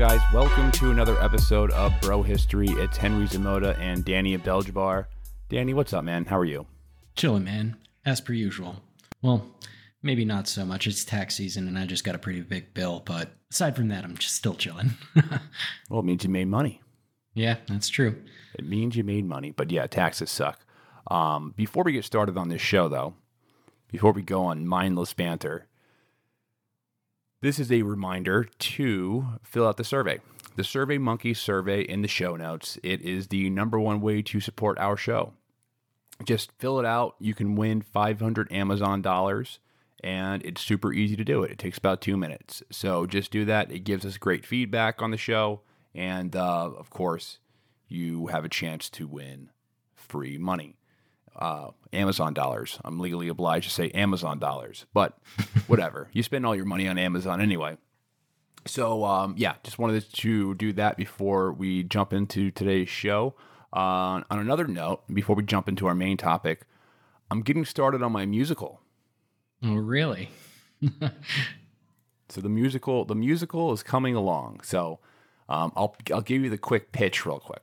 Guys? Welcome to another episode of Bro History. It's Henry Zamota and Danny Abdeljabbar. Danny, what's up, man? How are you? Chilling, man, as per usual. Well, maybe not so much. It's tax season and I just got a pretty big bill, but aside from that, I'm just still chilling. Well, it means you made money. yeah, that's true. It means you made money. But yeah, taxes suck. Um, before we get started on this show, though, before we go on mindless banter, this is a reminder to fill out the survey. The Survey Monkey survey in the show notes. It is the number one way to support our show. Just fill it out. You can win 500 Amazon dollars, and it's super easy to do it. It takes about two minutes. So just do that. It gives us great feedback on the show. And uh, of course, you have a chance to win free money. Uh, Amazon dollars. I'm legally obliged to say Amazon dollars, but whatever. you spend all your money on Amazon anyway. So um, yeah, just wanted to do that before we jump into today's show. Uh, on another note, before we jump into our main topic, I'm getting started on my musical. Oh, really? So the musical, the musical is coming along. So um, I'll I'll give you the quick pitch real quick.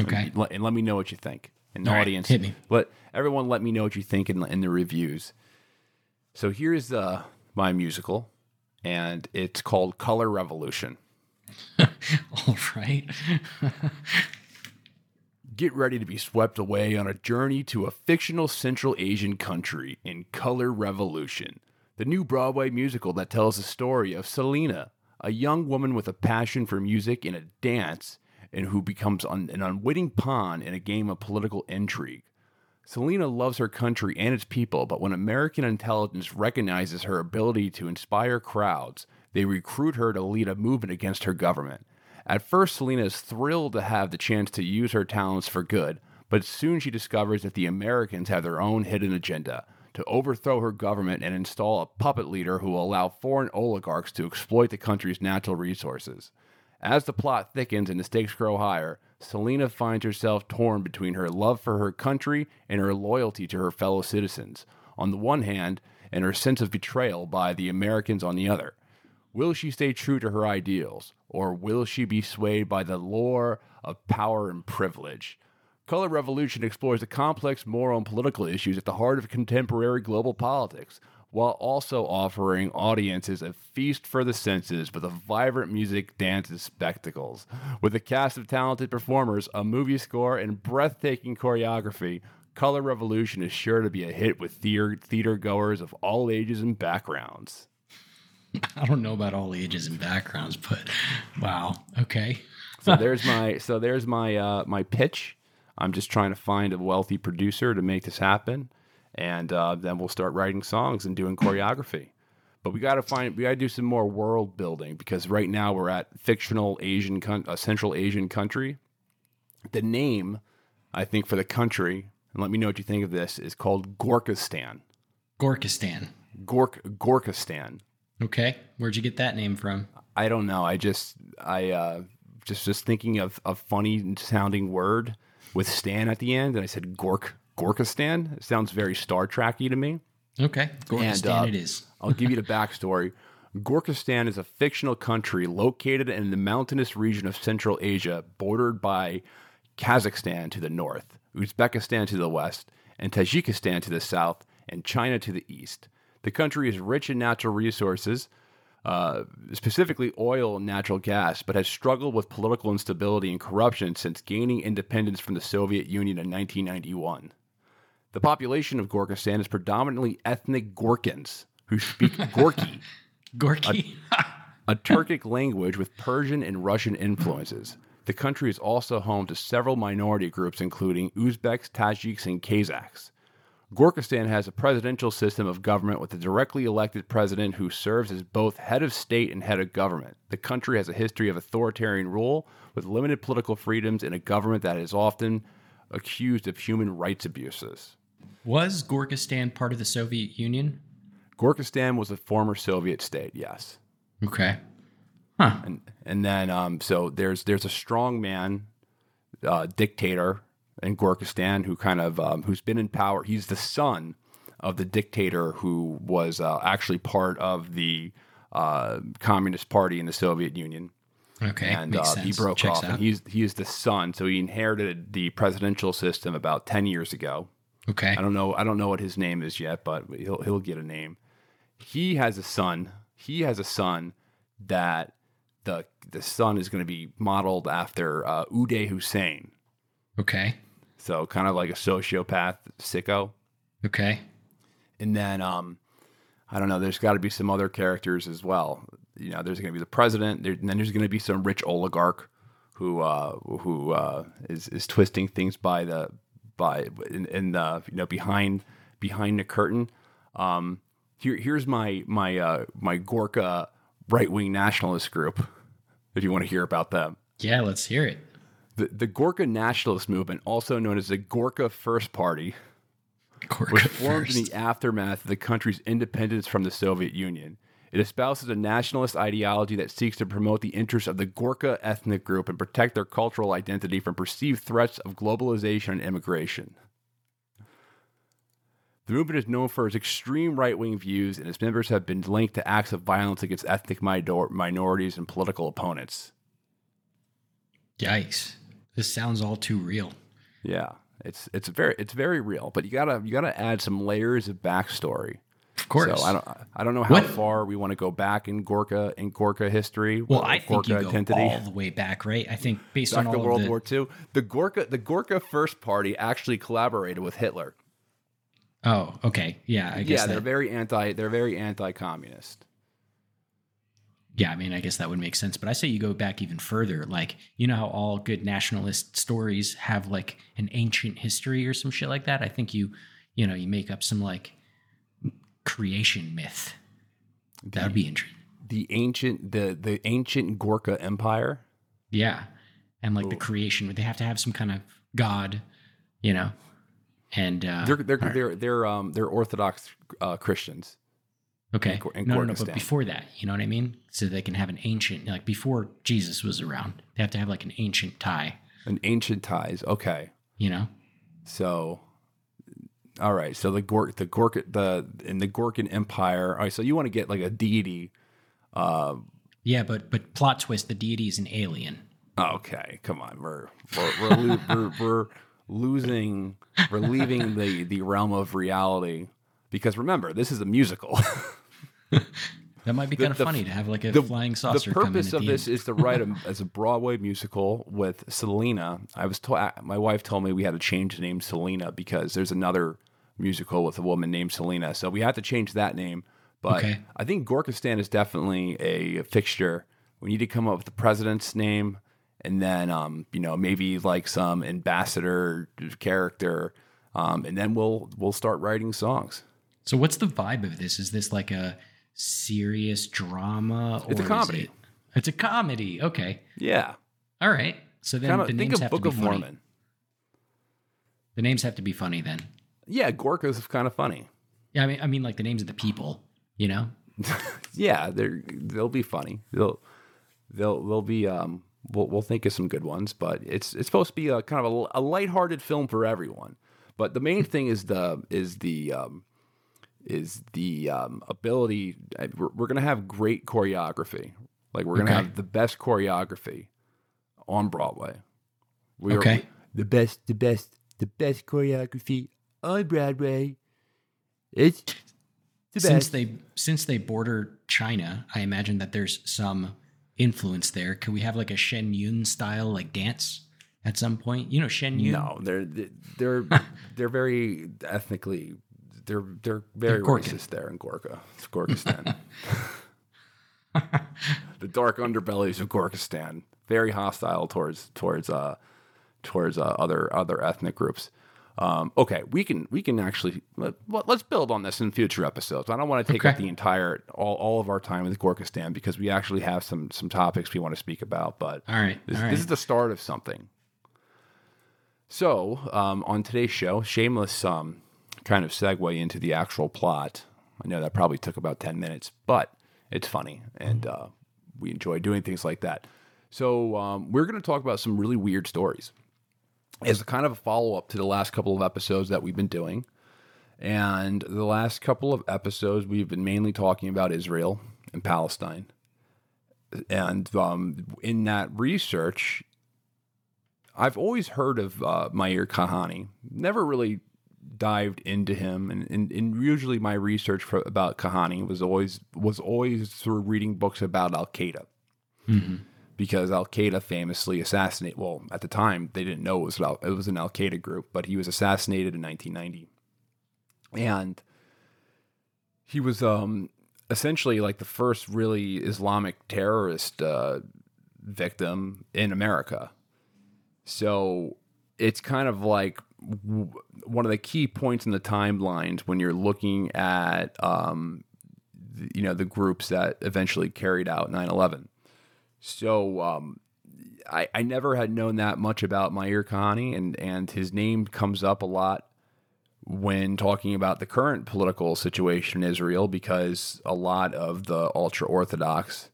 Okay. And and let me know what you think. And the All right, audience, hit me. let everyone let me know what you think in, in the reviews. So here's uh, my musical, and it's called Color Revolution. All right. Get ready to be swept away on a journey to a fictional Central Asian country in Color Revolution, the new Broadway musical that tells the story of Selena, a young woman with a passion for music and a dance, and who becomes un- an unwitting pawn in a game of political intrigue. Selena loves her country and its people, but when American intelligence recognizes her ability to inspire crowds, they recruit her to lead a movement against her government. At first, Selena is thrilled to have the chance to use her talents for good, but soon she discovers that the Americans have their own hidden agenda to overthrow her government and install a puppet leader who will allow foreign oligarchs to exploit the country's natural resources. As the plot thickens and the stakes grow higher, Selena finds herself torn between her love for her country and her loyalty to her fellow citizens, on the one hand, and her sense of betrayal by the Americans on the other. Will she stay true to her ideals, or will she be swayed by the lure of power and privilege? Color Revolution explores the complex moral and political issues at the heart of contemporary global politics, while also offering audiences a feast for the senses with a vibrant music, dance, and spectacles. With a cast of talented performers, a movie score, and breathtaking choreography, Color Revolution is sure to be a hit with theater, theater goers of all ages and backgrounds. I don't know about all ages and backgrounds, but wow. Okay. so there's my so there's my uh, my pitch. I'm just trying to find a wealthy producer to make this happen, and uh, then we'll start writing songs and doing choreography. But we got to find we got to do some more world building because right now we're at fictional Asian a Central Asian country. The name, I think, for the country, and let me know what you think of this, is called Gorkistan. Gorkistan. Gork Gorkistan. Okay. Where'd you get that name from? I don't know. I just I uh, just just thinking of a funny sounding word with Stan at the end, and I said Gork Gorkistan. It sounds very Star Trekky to me. Okay. Gorkistan uh, it is. I'll give you the backstory. Gorkistan is a fictional country located in the mountainous region of Central Asia, bordered by Kazakhstan to the north, Uzbekistan to the west, and Tajikistan to the south, and China to the east. The country is rich in natural resources, uh, specifically oil and natural gas, but has struggled with political instability and corruption since gaining independence from the Soviet Union in 1991. The population of Gorkistan is predominantly ethnic Gorkins who speak Gorky, Gorky. a Turkic language with Persian and Russian influences. The country is also home to several minority groups, including Uzbeks, Tajiks, and Kazakhs. Gorkistan has a presidential system of government with a directly elected president who serves as both head of state and head of government. The country has a history of authoritarian rule with limited political freedoms and a government that is often accused of human rights abuses. Was Gorkistan part of the Soviet Union? Gorkistan was a former Soviet state, yes. Okay. Huh. And and then um, so there's there's a strong man uh, dictator in Gorkistan who kind of um, who's been in power. He's the son of the dictator who was uh, actually part of the uh, Communist Party in the Soviet Union. Okay. and makes uh, he broke Checks off. out. And he's he's the son, so he inherited the presidential system about ten years ago. Okay. I don't know. I don't know what his name is yet, but he'll he'll get a name. He has a son. He has a son that the the son is going to be modeled after uh, Uday Hussein. Okay. So kind of like a sociopath sicko. Okay. And then um, I don't know. There's got to be some other characters as well. You know, there's going to be the president, there, and then there's going to be some rich oligarch who uh, who uh, is is twisting things by the by in, in the you know behind behind the curtain. Um, here here's my my uh, my Gorka right wing nationalist group. If you want to hear about them. Yeah, let's hear it. The, the Gorka nationalist movement, also known as the Gorka First Party, Gorka was formed in the aftermath of the country's independence from the Soviet Union. It espouses a nationalist ideology that seeks to promote the interests of the Gorka ethnic group and protect their cultural identity from perceived threats of globalization and immigration. The movement is known for its extreme right wing views, and its members have been linked to acts of violence against ethnic minor- minorities and political opponents. Yikes. This sounds all too real. Yeah, it's it's very it's very real, but you gotta you gotta add some layers of backstory. Of course. So I don't I don't know how What- far we want to go back in Gorka in Gorka history. well, I think Gorka you go identity. all the way back, right? I think based Back on all World of the, War II, the Gorka the Gorka First Party actually collaborated with Hitler. Oh, okay. Yeah, I guess Yeah, they're very anti they're very anti communist. yeah, I mean, I guess that would make sense. But I say you go back even further. Like, you know how all good nationalist stories have like an ancient history or some shit like that? I think you, you know, you make up some like creation myth. That would be interesting. The ancient the the ancient Gorka Empire. Yeah. And like the creation, they have to have some kind of god, you know? And, uh, They're they're right. they're they're um they're Orthodox uh, Christians. Okay. Gor- in no, no, no, but before that, you know what I mean? So they can have an ancient, like before Jesus was around, they have to have like an ancient tie, An ancient ties. Okay. you know? So, all right. So the Gork, the Gork, the in the Gorkan Empire. All right. So you want to get like a deity. Uh, Yeah, but but plot twist: the deity is an alien. okay, come on. We're we're we're, lo- we're, we're losing. We're leaving the the realm of reality because remember this is a musical. That might be kind of the- funny to have like a the, flying the saucer in purpose of the this end. is to write a, as a Broadway musical with Selena. I was told my wife told me we had to change the name Selena because there's another musical with a woman named Selena, so we had to change that name. But Okay. I think Gorkistan is definitely a fixture. We need to come up with the president's name, and then um, you know maybe like some ambassador character, um, and then we'll we'll start writing songs. So what's the vibe of this? Is this like a serious drama? Or It's a comedy. it- it's a comedy. Okay. Yeah, All right. So then kind of the think names of have Book to of be funny. Mormon. The names have to be funny then. Yeah, Gorka's is kind of funny. Yeah, I mean, I mean, like the names of the people. You know. yeah, they're they'll be funny. They'll they'll they'll be um we'll we'll think of some good ones, but it's it's supposed to be a kind of a, a lighthearted film for everyone. But the main thing is the is the um is the um ability uh, we're, we're going to have great choreography. Like we're going to Okay. have the best choreography on Broadway. We Okay. are the best the best the best choreography on Broadway. It's the Since they since they border China, I imagine that there's some influence there. Could we have like a Shen Yun style like dance at some point? You know, Shen Yun. No, they're they're they're very ethnically they're they're very They're racist there in Gorka, It's Gorkistan. the dark underbellies of Gorkistan, very hostile towards towards uh towards uh, other other ethnic groups. Um, okay, we can we can actually let, us build on this in future episodes. I don't want to take up the entire all, all of our time with Gorkistan because we actually have some some topics we want to speak about. But All right. this, all right. this is the start of something. So, um, on today's show, shameless um, kind of segue into the actual plot. I know that probably took about 10 minutes, but it's funny and uh, we enjoy doing things like that. So, um, we're going to talk about some really weird stories as a kind of a follow up to the last couple of episodes that we've been doing. And the last couple of episodes, we've been mainly talking about Israel and Palestine. And um, in that research, I've always heard of uh, Meir Kahane. Never really dived into him, and, and, and usually my research for, about Kahane was always was always through reading books about Al Qaeda, because Al Qaeda famously assassinated. Well, at the time they didn't know it was Al, it was an Al Qaeda group, but he was assassinated in 1990, and he was um, essentially like the first really Islamic terrorist uh, victim in America. So it's kind of like one of the key points in the timelines when you're looking at, um, you know, the groups that eventually carried out 9 11. So um, I, I never had known that much about Meir Kahane, and, and his name comes up a lot when talking about the current political situation in Israel because a lot of the ultra Orthodox,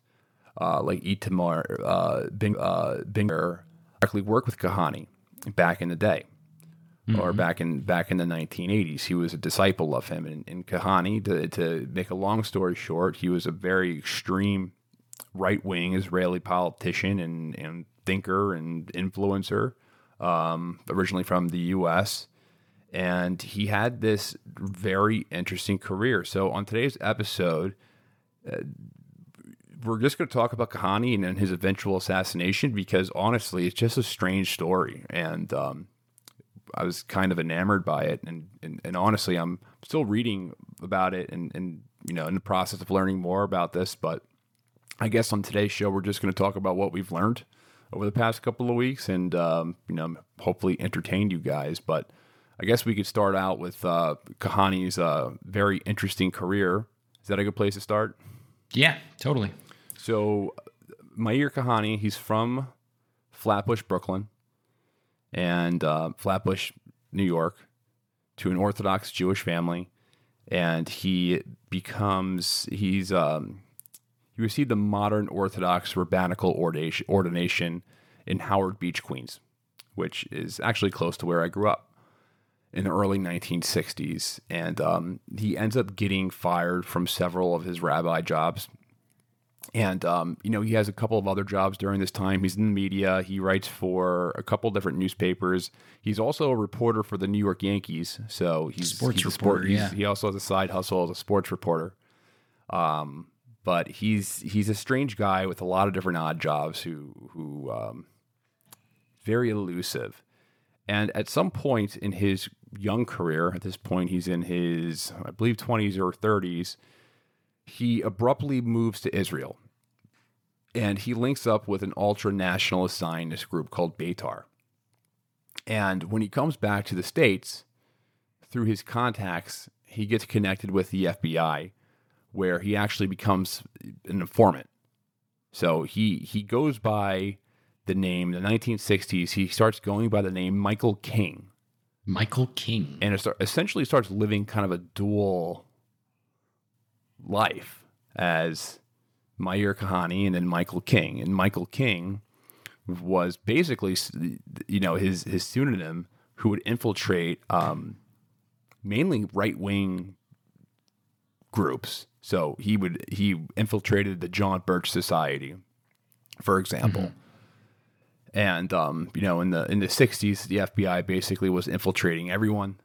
uh, like Itamar uh, Bing, uh, Binger, directly worked with Kahane back in the day. Or back in back in the 1980s, he was a disciple of him. And, and Kahane, to, to make a long story short, he was a very extreme right wing Israeli politician and, and thinker and influencer, um, originally from the U.S and he had this very interesting career. So on today's episode, uh, we're just going to talk about Kahane and then his eventual assassination because honestly, it's just a strange story, and um, I was kind of enamored by it, and, and and honestly, I'm still reading about it, and and you know, in the process of learning more about this, but. I guess on today's show, we're just going to talk about what we've learned over the past couple of weeks and, um, you know, hopefully entertain you guys. But I guess we could start out with uh, Kahane's uh, very interesting career. Is that a good place to start? yeah, totally. So, Meir Kahane, he's from Flatbush, Brooklyn, and uh, Flatbush, New York, to an Orthodox Jewish family, and he becomes he's um, he received the modern Orthodox rabbinical ordination, in Howard Beach, Queens, which is actually close to where I grew up in the early 1960s. And um, he ends up getting fired from several of his rabbi jobs. And, um, you know, he has a couple of other jobs during this time. He's in the media. He writes for a couple different newspapers. He's also a reporter for the New York Yankees. So he's Sports he's sport- reporter, yeah. He also has a side hustle as a sports reporter. Um, but he's he's a strange guy with a lot of different odd jobs who who um, very elusive. And at some point in his young career, at this point he's in his I believe 20s or 30s, he abruptly moves to Israel. And he links up with an ultra nationalist Zionist group called Beitar. And when he comes back to the States, through his contacts, he gets connected with the FBI, where he actually becomes an informant. So he he goes by the name the 1960s. He starts going by the name Michael King, Michael King. and start, essentially starts living kind of a dual life as Meir Kahane and then Michael King. And Michael King was basically, you know, his his pseudonym who would infiltrate um, mainly right wing groups. So he would he infiltrated the John Birch Society, for example. And um, you know, in the in the '60s, the FBI basically was infiltrating everyone.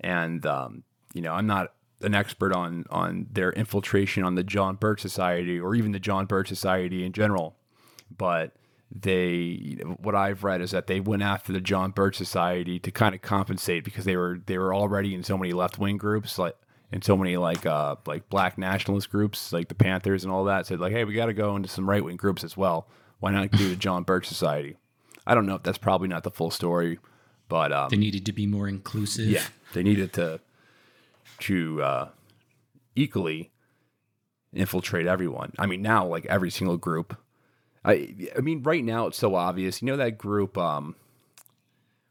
And um, you know, I'm not an expert on on their infiltration on the John Birch Society or even the John Birch Society in general, but they what I've read is that they went after the John Birch Society to kind of compensate because they were they were already in so many left wing groups like in so many like uh like black nationalist groups like the Panthers and all that said like hey we got to go into some right wing groups as well why not do the John Birch Society I don't know if that's probably not the full story but um, they needed to be more inclusive yeah they needed to to uh, equally infiltrate everyone I mean now like every single group I I mean, right now it's so obvious. You know that group um,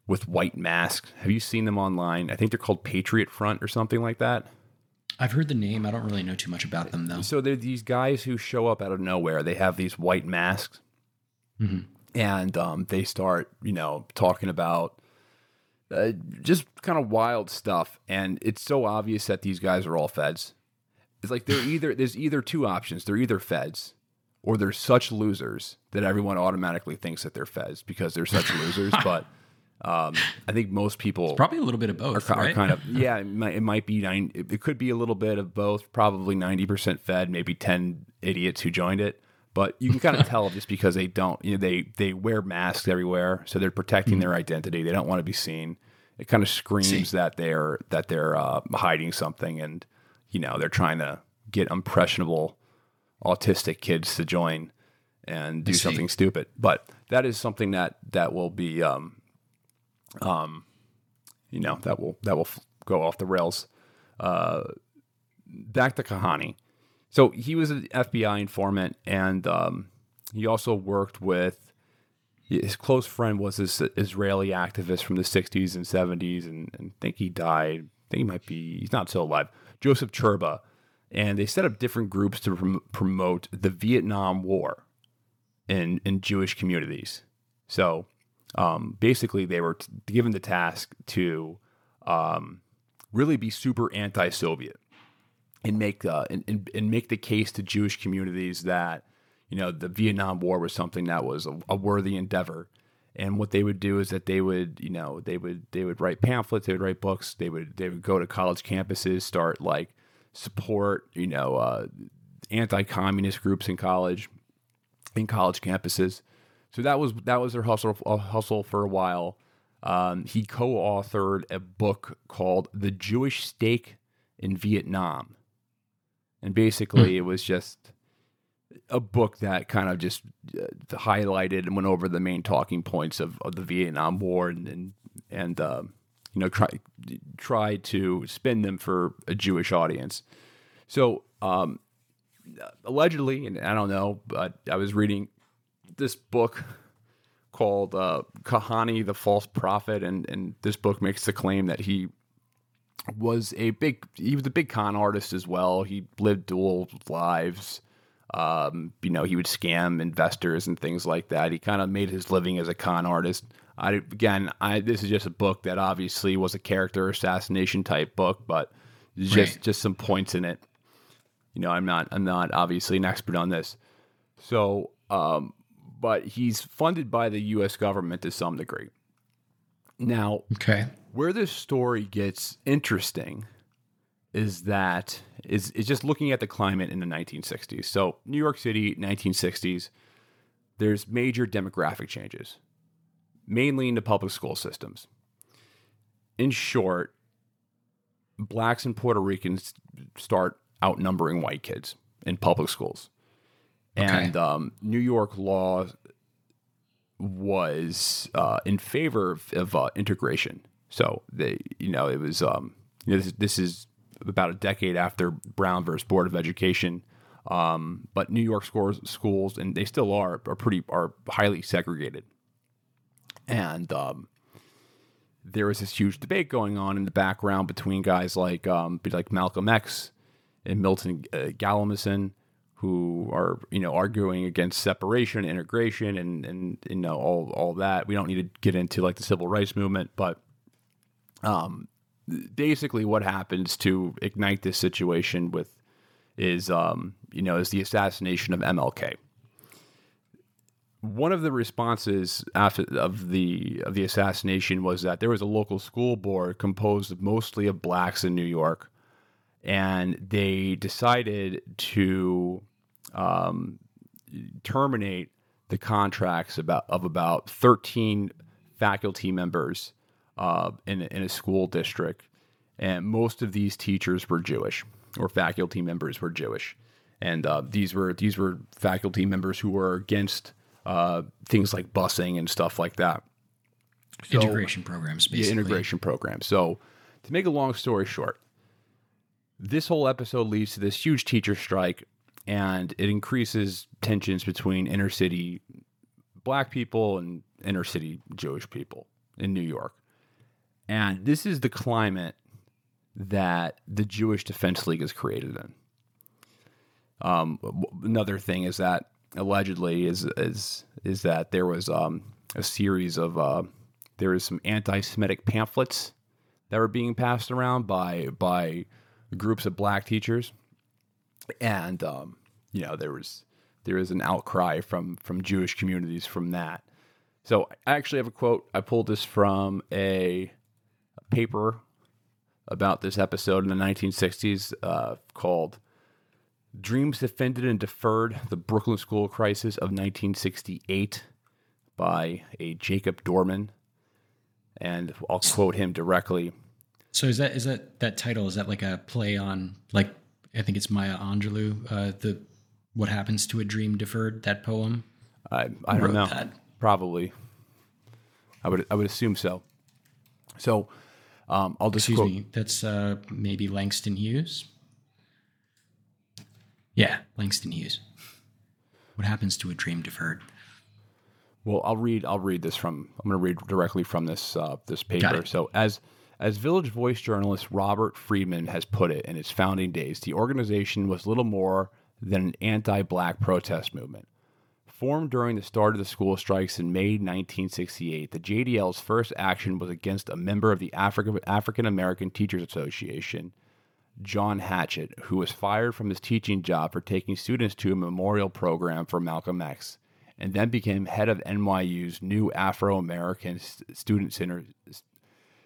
with white masks. Have you seen them online? I think they're called Patriot Front or something like that. I've heard the name. I don't really know too much about them though. So they're these guys who show up out of nowhere. They have these white masks, mm-hmm. and um, they start, you know, talking about uh, just kind of wild stuff. And it's so obvious that these guys are all feds. It's like they're either there's either two options. They're either feds or they're such losers that everyone automatically thinks that they're feds because they're such losers. But um, I think most people it's probably a little bit of both. Are, right? are kind of yeah. It might, it might be nine. It could be a little bit of both. Probably ninety percent fed, maybe ten idiots who joined it. But you can kind of tell just because they don't. You know, they they wear masks everywhere, so they're protecting mm-hmm. their identity. They don't want to be seen. It kind of screams See. that they're that they're uh, hiding something, and you know they're trying to get impressionable autistic kids to join and do something stupid. But that is something that that will be, um, um, you know, that will that will go off the rails. Uh, back to Kahane. So he was an FBI informant, and um, he also worked with his close friend was this Israeli activist from the 60s and 70s, and, and I think he died. I think he might be, he's not still alive. Joseph Churba, and they set up different groups to prom- promote the Vietnam War in in Jewish communities. So um, basically, they were t- given the task to um, really be super anti-Soviet and make uh, and, and, and, make the case to Jewish communities that you know the Vietnam War was something that was a, a worthy endeavor. And what they would do is that they would, you know, they would they would write pamphlets, they would write books, they would they would go to college campuses, start like support, you know, uh, anti-communist groups in college, in college campuses. So that was that was their hustle uh, hustle for a while. Um, he co-authored a book called "The Jewish Stake in Vietnam," and basically mm. it was just a book that kind of just uh, highlighted and went over the main talking points of, of the Vietnam War and and, and uh, you know, try try to spin them for a Jewish audience. So um, allegedly, and I don't know, but I was reading this book called uh, Kahane, the False Prophet, and and this book makes the claim that he was a big he was a big con artist as well. He lived dual lives. Um, you know, he would scam investors and things like that. He kind of made his living as a con artist. I again, I this is just a book that obviously was a character assassination type book, but just right. just some points in it. You know, I'm not I'm not obviously an expert on this. So, um, but he's funded by the U.S. government to some degree. Now, okay, where this story gets interesting is that is is just looking at the climate in the 1960s. So, New York City, 1960s. There's major demographic changes mainly in the public school systems. In short, blacks and Puerto Ricans start outnumbering white kids in public schools. Okay. And um, New York law was uh, in favor of, of uh, integration. So they, you know, it was um, you know, this, this, is about a decade after Brown versus Board of Education. Um, but New York schools, schools, and they still are, are pretty are highly segregated and um, there was this huge debate going on in the background between guys like um, like Malcolm X and Milton uh, who are you know arguing against separation, integration, and and you know all all that. We don't need to get into like the civil rights movement, but um, basically what happens to ignite this situation with is um, you know is the assassination of MLK one of the responses after of the of the assassination was that there was a local school board composed mostly of blacks in New York, and they decided to um, terminate the contracts about of about 13 faculty members uh, in, in a school district, and most of these teachers were Jewish or faculty members were Jewish, and uh, these were these were faculty members who were against uh, things like busing and stuff like that. So, integration programs, basically. Yeah, integration programs. So, to make a long story short, this whole episode leads to this huge teacher strike, and it increases tensions between inner city black people and inner city Jewish people in New York. And this is the climate that the Jewish Defense League is created in. Um, another thing is that allegedly is is is that there was um, a series of uh, there was some anti-Semitic pamphlets that were being passed around by by groups of black teachers, and um, you know there was there is an outcry from from Jewish communities from that. So I actually have a quote. I pulled this from a, paper about this episode in the 1960s uh, called Dreams Defended and Deferred The Brooklyn School Crisis of 1968 by a Jacob Dorman. And I'll quote him directly. So is that is that that title is that like a play on like I think it's Maya Angelou uh, the what happens to a dream deferred that poem? I I don't know. that? probably. I would I would assume so. So um, I'll just excuse quote. me that's uh, maybe Langston Hughes? Yeah Langston Hughes. What happens to a dream deferred. Well I'll read I'll read this from I'm going to read directly from this uh, this paper. so as as Village Voice journalist Robert Friedman has put it in its founding days, the organization was little more than an anti black protest movement. Formed during the start of the school strikes in May 1968, the JDL's first action was against a member of the African American Teachers Association, John Hatchett, who was fired from his teaching job for taking students to a memorial program for Malcolm X, and then became head of NYU's new Afro American Student Center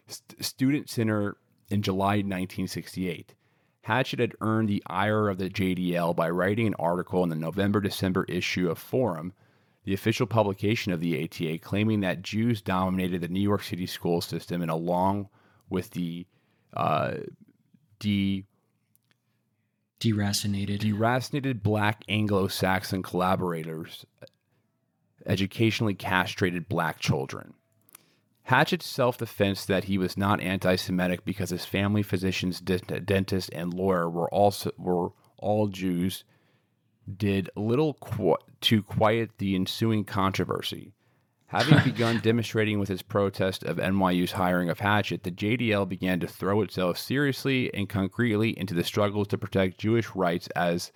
St- Student Center in July 1968. Hatchett had earned the ire of the JDL by writing an article in the November December issue of Forum, the official publication of the ATA, claiming that Jews dominated the New York City school system and along with the uh, de deracinated deracinated black Anglo-Saxon collaborators educationally castrated black children. Hatchett's self defense that he was not anti Semitic because his family physicians, dentist, and lawyer were also were all Jews did little qu- to quiet the ensuing controversy. Having begun demonstrating with his protest of NYU's hiring of Hatchett, the JDL began to throw itself seriously and concretely into the struggles to protect Jewish rights as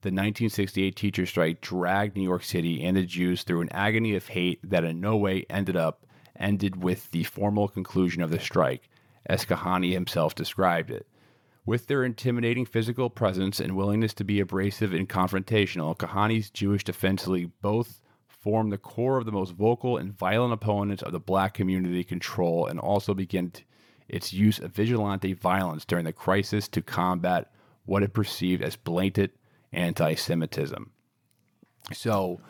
the 1968 teacher strike dragged New York City and the Jews through an agony of hate that in no way ended up ended with the formal conclusion of the strike, as Kahane himself described it. With their intimidating physical presence and willingness to be abrasive and confrontational, Kahane's Jewish Defense League both form the core of the most vocal and violent opponents of the black community control and also begin its use of vigilante violence during the crisis to combat what it perceived as blatant anti Semitism. So,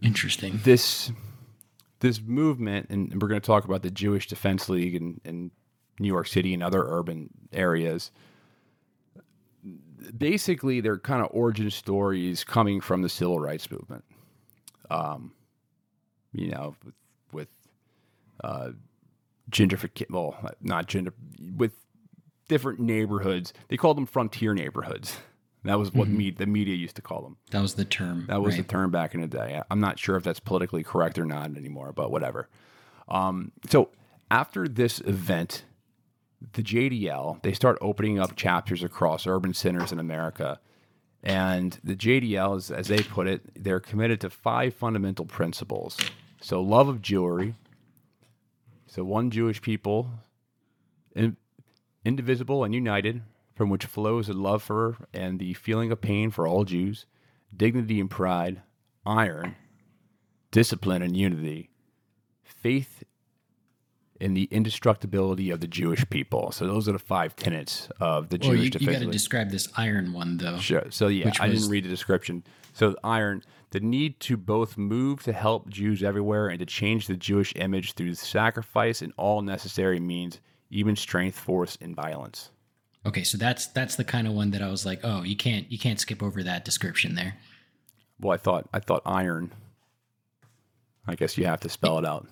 interesting. This this movement, and we're going to talk about the Jewish Defense League in, in New York City and other urban areas. Basically, they're kind of origin stories coming from the civil rights movement. Um, you know, with, with uh, gentrification, well, not gender, with different neighborhoods. They called them frontier neighborhoods. That was what mm-hmm. me, the media used to call them. That was the term. That was right. the term back in the day. I'm not sure if that's politically correct or not anymore, but whatever. Um, so after this event, the JDL they start opening up chapters across urban centers in America, and the JDL, is, as they put it, they're committed to five fundamental principles. So love of Jewry. So one Jewish people, in, indivisible and united from which flows a love for and the feeling of pain for all Jews, dignity and pride, iron, discipline and unity, faith in the indestructibility of the Jewish people. So those are the five tenets of the Well, Jewish you, you got to describe this iron one though. Sure. So yeah, I was- didn't read the description. So iron, the need to both move to help Jews everywhere and to change the Jewish image through sacrifice and all necessary means, even strength, force, and violence. Okay, so that's that's the kind of one that I was like, oh, you can't you can't skip over that description there. Well, I thought I thought iron. I guess you have to spell it out.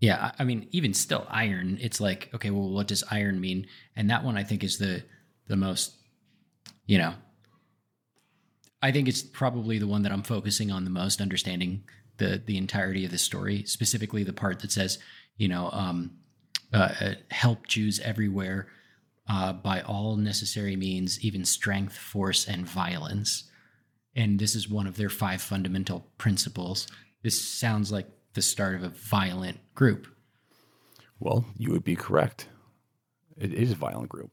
Yeah, I, mean, even still, iron. It's like, okay, well, what does iron mean? And that one, I think, is the the most, you know, I think it's probably the one that I'm focusing on the most, understanding the the entirety of the story, specifically the part that says, you know, um, uh, uh, help Jews everywhere uh, by all necessary means, even strength, force, and violence. And this is one of their five fundamental principles. This sounds like the start of a violent group. Well, you would be correct. It is a violent group.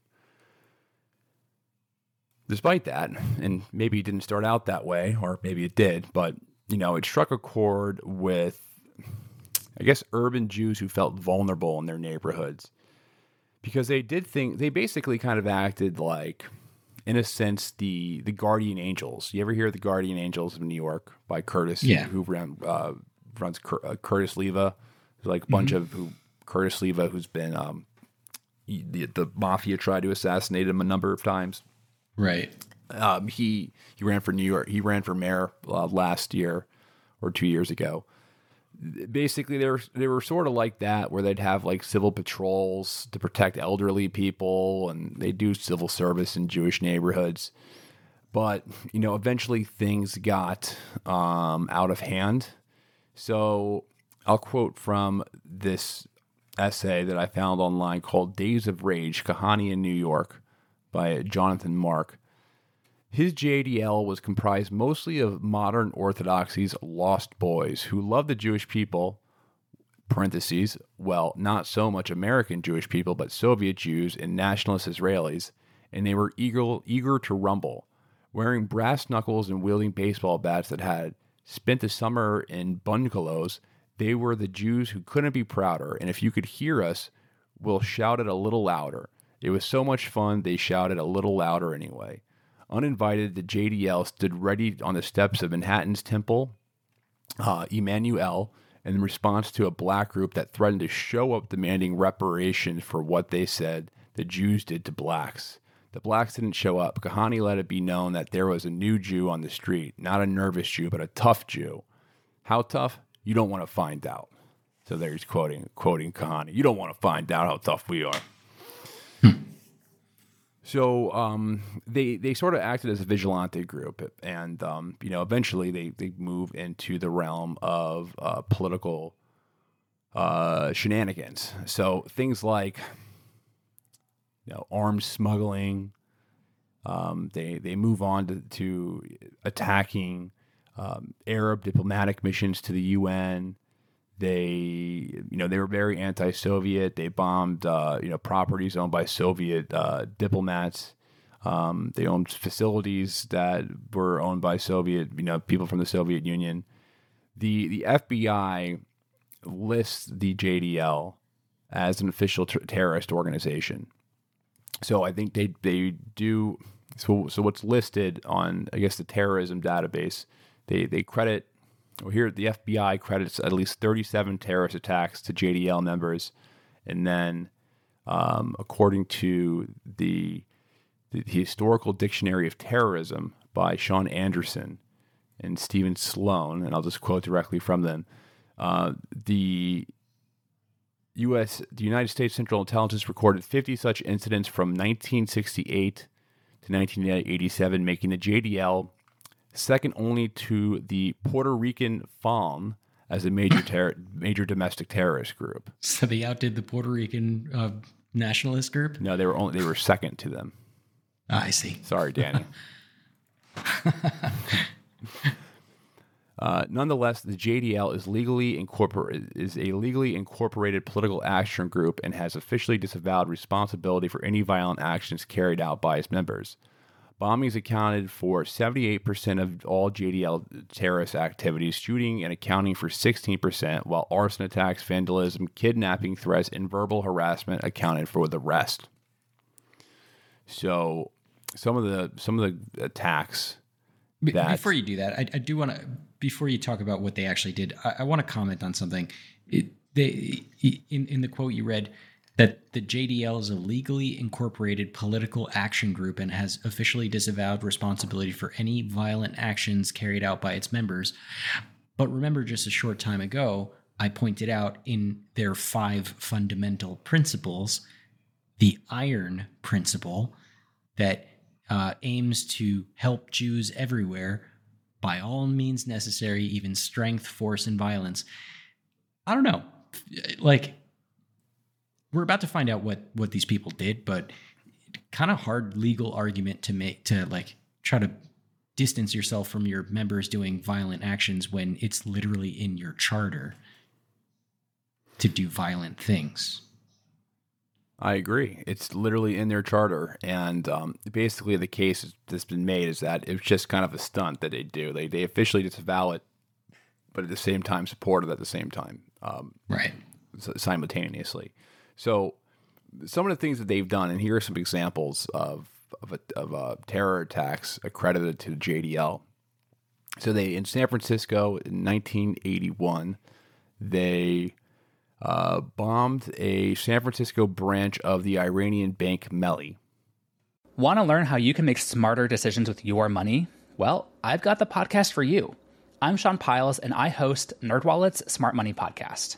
Despite that, and maybe it didn't start out that way, or maybe it did, but you know, it struck a chord with, I guess, urban Jews who felt vulnerable in their neighborhoods because they did think they basically kind of acted like, in a sense, the the guardian angels. You ever hear the guardian angels of New York by Curtis? Yeah. who ran uh, runs Cur- uh, Curtis Sliwa. There's like a bunch of who Curtis Sliwa, who's been um, the the mafia tried to assassinate him a number of times. Right. Um, he he ran for New York. He ran for mayor uh, last year or two years ago. Basically, they were they were sort of like that, where they'd have like civil patrols to protect elderly people, and they do civil service in Jewish neighborhoods. But you know, eventually things got um, out of hand. So I'll quote from this essay that I found online called "Days of Rage: Kahane in New York" by Jonathan Mark. His JDL was comprised mostly of modern Orthodoxy's lost boys who loved the Jewish people, parentheses, well, not so much American Jewish people, but Soviet Jews and nationalist Israelis, and they were eager, eager to rumble, wearing brass knuckles and wielding baseball bats that had spent the summer in bungalows. They were the Jews who couldn't be prouder, and if you could hear us, we'll shout it a little louder. It was so much fun, they shouted a little louder anyway. Uninvited, the JDL stood ready on the steps of Manhattan's Temple, uh, Emmanuel, in response to a black group that threatened to show up demanding reparations for what they said the Jews did to blacks. The blacks didn't show up. Kahane let it be known that there was a new Jew on the street, not a nervous Jew, but a tough Jew. How tough? You don't want to find out. So there he's quoting quoting Kahane. You don't want to find out how tough we are. So um, they they sort of acted as a vigilante group, and um, you know eventually they they move into the realm of uh, political uh, shenanigans. So things like you know arms smuggling. Um, they they move on to, to attacking um, Arab diplomatic missions to the UN. They, you know, they were very anti-Soviet. They bombed, uh, you know, properties owned by Soviet uh, diplomats. Um, they owned facilities that were owned by Soviet, you know, people from the Soviet Union. The the FBI lists the JDL as an official ter- terrorist organization. So I think they they do. So so what's listed on I guess the terrorism database, they they credit well, here the FBI credits at least 37 terrorist attacks to JDL members, and then, um, according to the, the historical dictionary of terrorism by Sean Anderson and Stephen Sloan, and I'll just quote directly from them, uh, the U.S. the United States Central Intelligence recorded 50 such incidents from 1968 to 1987, making the JDL second only to the Puerto Rican FALN as a major ter- major domestic terrorist group. So they outdid the Puerto Rican uh, nationalist group. No, they were only they were second to them. Ah, I see. Sorry, Danny. Uh, nonetheless, the JDL is legally incorporated is a legally incorporated political action group and has officially disavowed responsibility for any violent actions carried out by its members. Bombings accounted for 78% of all JDL terrorist activities, shooting and accounting for 16%, while arson attacks, vandalism, kidnapping threats, and verbal harassment accounted for the rest. So, some of the some of the attacks that Before you do that, I, I do want to. Before you talk about what they actually did, I, I want to comment on something. It, they in in the quote you read that the JDL is a legally incorporated political action group and has officially disavowed responsibility for any violent actions carried out by its members. But remember, just a short time ago, I pointed out in their five fundamental principles, the iron principle that uh, aims to help Jews everywhere by all means necessary, even strength, force, and violence. I don't know. Like, we're about to find out what what these people did, but kind of hard legal argument to make to like try to distance yourself from your members doing violent actions when it's literally in your charter to do violent things. I agree. It's literally in their charter, and um, basically the case that's been made is that it's just kind of a stunt that they do. They they officially disavow it, but at the same time support it at the same time, um, Right. simultaneously. So some of the things that they've done, and here are some examples of of, a, of uh, terror attacks accredited to JDL. So they in San Francisco in 1981, they uh, bombed a San Francisco branch of the Iranian bank Melli. Want to learn how you can make smarter decisions with your money? Well, I've got the podcast for you. I'm Sean Pyles, and I host NerdWallet's Smart Money Podcast.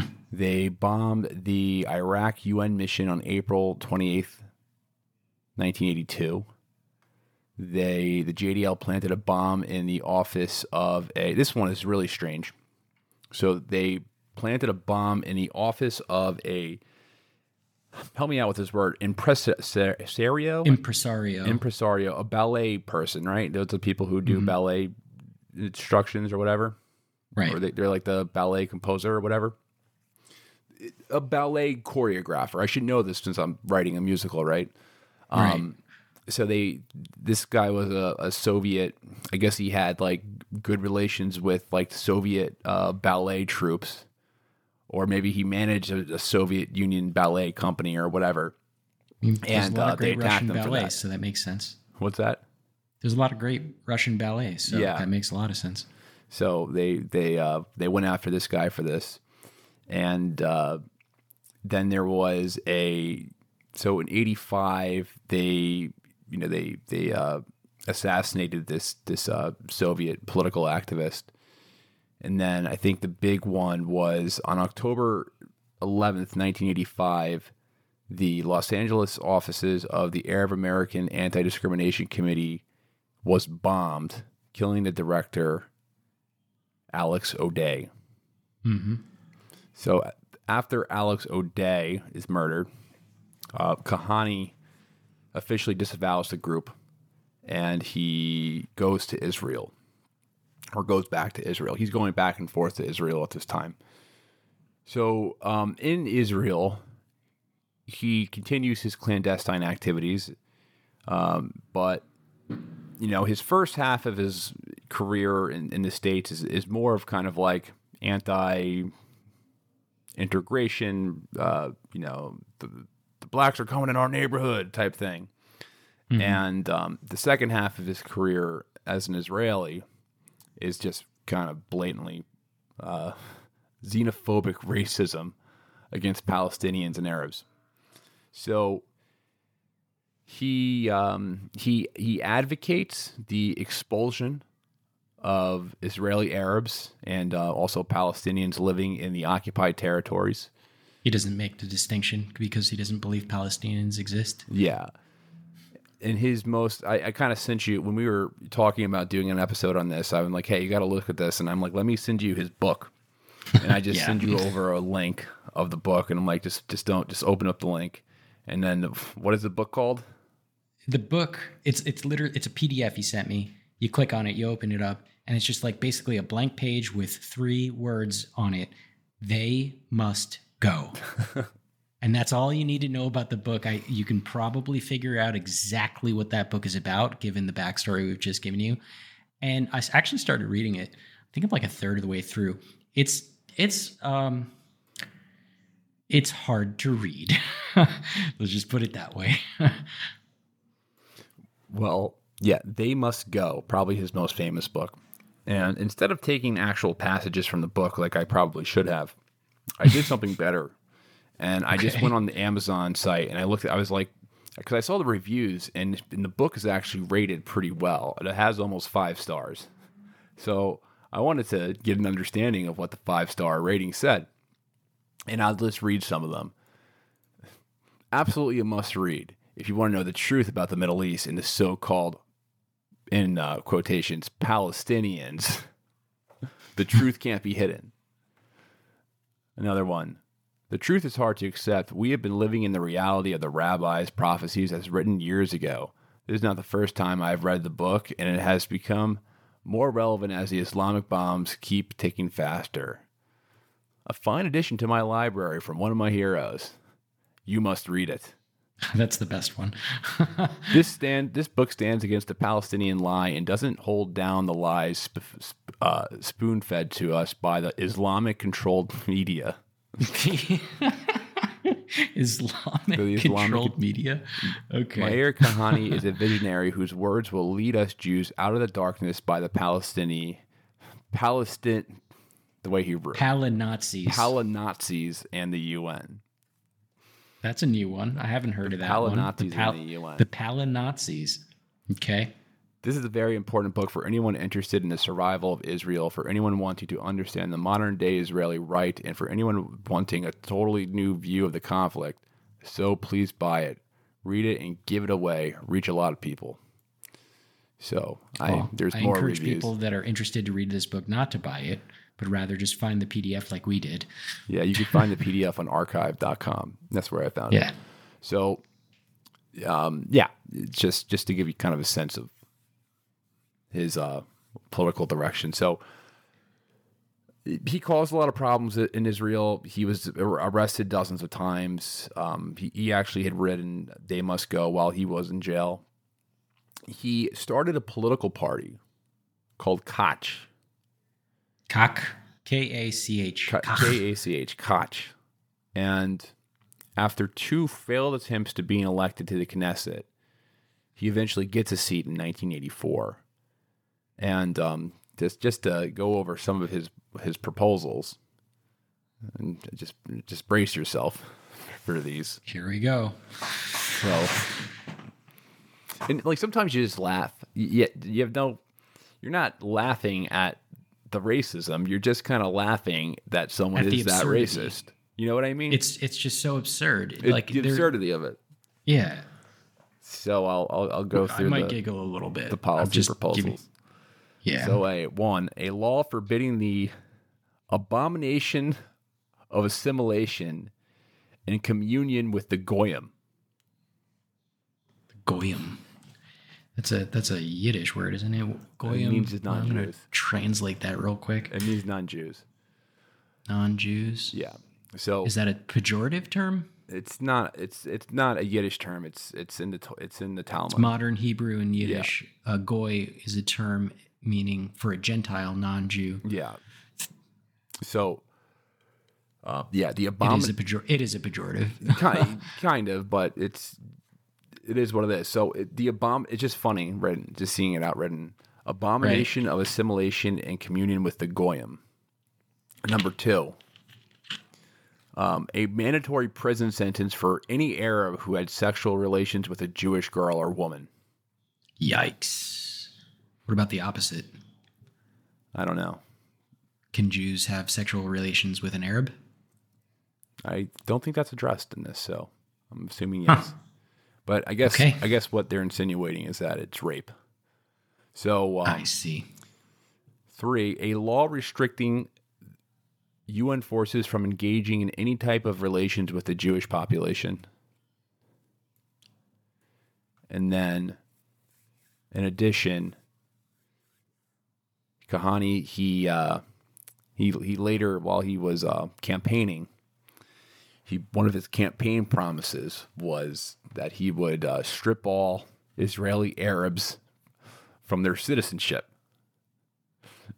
Hmm. They bombed the Iraq UN mission on April 28th, 1982. They the JDL planted a bomb in the office of a this one is really strange. So they planted a bomb in the office of a help me out with this word impresario Impresario. impresario a ballet person right those are the people who do mm-hmm. ballet instructions or whatever right. or they, they're like the ballet composer or whatever. A ballet choreographer. I should know this since I'm writing a musical, right? Um, So they, this guy was a, a Soviet. I guess he had like good relations with like Soviet uh, ballet troops, or maybe he managed a, a Soviet Union ballet company or whatever. I mean, There's and, a lot uh, of they great attacked Russian them for that. so that makes sense. What's that? There's a lot of great Russian ballets, so Yeah. that makes a lot of sense. So they they uh, they went after this guy for this, and uh, then there was a so in '85 they you know they they uh, assassinated this this uh, Soviet political activist, And then I think the big one was on October 11th, 1985, the Los Angeles offices of the Arab American Anti Discrimination Committee was bombed, killing the director, Alex Odeh. Mm-hmm. So after Alex Odeh is murdered, uh, Kahane officially disavows the group and he goes to Israel or goes back to Israel. He's going back and forth to Israel at this time. So um, in Israel, he continues his clandestine activities, um, but you know his first half of his career in, in the states is, is more of kind of like anti integration. Uh, you know, the, the blacks are coming in our neighborhood type thing. And um, the second half of his career as an Israeli is just kind of blatantly uh, xenophobic racism against Palestinians and Arabs. So he um, he he advocates the expulsion of Israeli Arabs and uh, also Palestinians living in the occupied territories. He doesn't make the distinction because he doesn't believe Palestinians exist. Yeah. In his most, I, I kind of sent you when we were talking about doing an episode on this. I'm like, hey, you got to look at this, and I'm like, let me send you his book, and I just Yeah. send you over a link of the book, and I'm like, just just don't just open up the link, and then what is the book called? The book, it's it's literally it's a PDF he sent me. You click on it, you open it up, and it's just like basically a blank page with three words on it. They must go. and that's all you need to know about the book. I you can probably figure out exactly what that book is about, given the backstory we've just given you. And i actually started reading it. I think I'm like a third of the way through. It's it's um it's hard to read. Let's just put it that way. Well, yeah, They Must Go, probably his most famous book. And instead of taking actual passages from the book like I probably should have, I did something better. And I just went on the Amazon site and I looked, I was like, because I saw the reviews and, and the book is actually rated pretty well. It has almost five stars. So I wanted to get an understanding of what the five star rating said. And I'll just read some of them absolutely a must read if you want to know the truth about the Middle East and the so called, in uh, quotations, Palestinians. the truth can't be hidden. Another one. The truth is hard to accept. We have been living in the reality of the rabbis' prophecies as written years ago. This is not the first time I've read the book, and it has become more relevant as the Islamic bombs keep ticking faster. A fine addition to my library from one of my heroes. You must read it. That's the best one. This stand, this book stands against the Palestinian lie and doesn't hold down the lies sp- uh, spoon-fed to us by the Islamic-controlled media. Islamic, The Islamic- controlled media. Okay. Meir Kahane is a visionary whose words will lead us Jews out of the darkness by the Palestinian, Palestine, the way he wrote, Palinazis. Pala-Nazis and the UN. That's a new one. I haven't heard of that one. Palinazis Pal- the UN. the Palinazis. Okay. This is a very important book for anyone interested in the survival of Israel, for anyone wanting to understand the modern day Israeli right, and for anyone wanting a totally new view of the conflict. So please buy it, read it, and give it away. Reach a lot of people. So I Well, there's I more encourage reviews. people that are interested to read this book not to buy it, but rather just find the PDF like we did. Yeah, you can find the PDF on archive.com. That's where I found Yeah. it. Yeah. So, um, yeah, just just to give you kind of a sense of his uh, political direction. So, he caused a lot of problems in Israel. He was arrested dozens of times. Um, he, he actually had written "They Must Go" while he was in jail. He started a political party called Kach. Kach. K A C H. K A C H, Kach. And after two failed attempts to being elected to the Knesset, he eventually gets a seat in 1984. And um, just just to go over some of his his proposals, and just just brace yourself for these. Here we go. So, and like sometimes you just laugh. You, you have no, you're not laughing at the racism. You're just kind of laughing that someone At is that racist. You know what I mean? It's it's just so absurd. It- like the absurdity of it. Yeah, So I'll I'll, I'll go I through might the, giggle a little bit. the policy just proposals. giving- yeah. So a one, a law forbidding the abomination of assimilation and communion with the goyim. goyim. That's a that's a Yiddish word, isn't it? Goyim means I'm gonna non-Jews. Translate that real quick. It means non-Jews. Non-Jews. Yeah. So Is that a pejorative term? it's not it's it's not a Yiddish term. It's it's in the it's in the Talmud. It's modern Hebrew and Yiddish. A goy is a term meaning for a Gentile non-Jew. yeah. So uh, yeah, the It is pejor- It is a pejorative. kind, kind of, but it's it is what it is. So it, the abom it's just funny written, just seeing it out written. Abomination of assimilation and communion with the goyim. Number two, um, a mandatory prison sentence for any Arab who had sexual relations with a Jewish girl or woman. Yikes. What about the opposite? I don't know. Can Jews have sexual relations with an Arab? I don't think that's addressed in this, so I'm assuming yes. But I guess Okay. I guess what they're insinuating is that it's rape. So um, I see. Three, a law restricting UN forces from engaging in any type of relations with the Jewish population. And then, in addition, Kahane he uh, he he later while he was uh, campaigning, he one of his campaign promises was that he would uh, strip all Israeli Arabs from their citizenship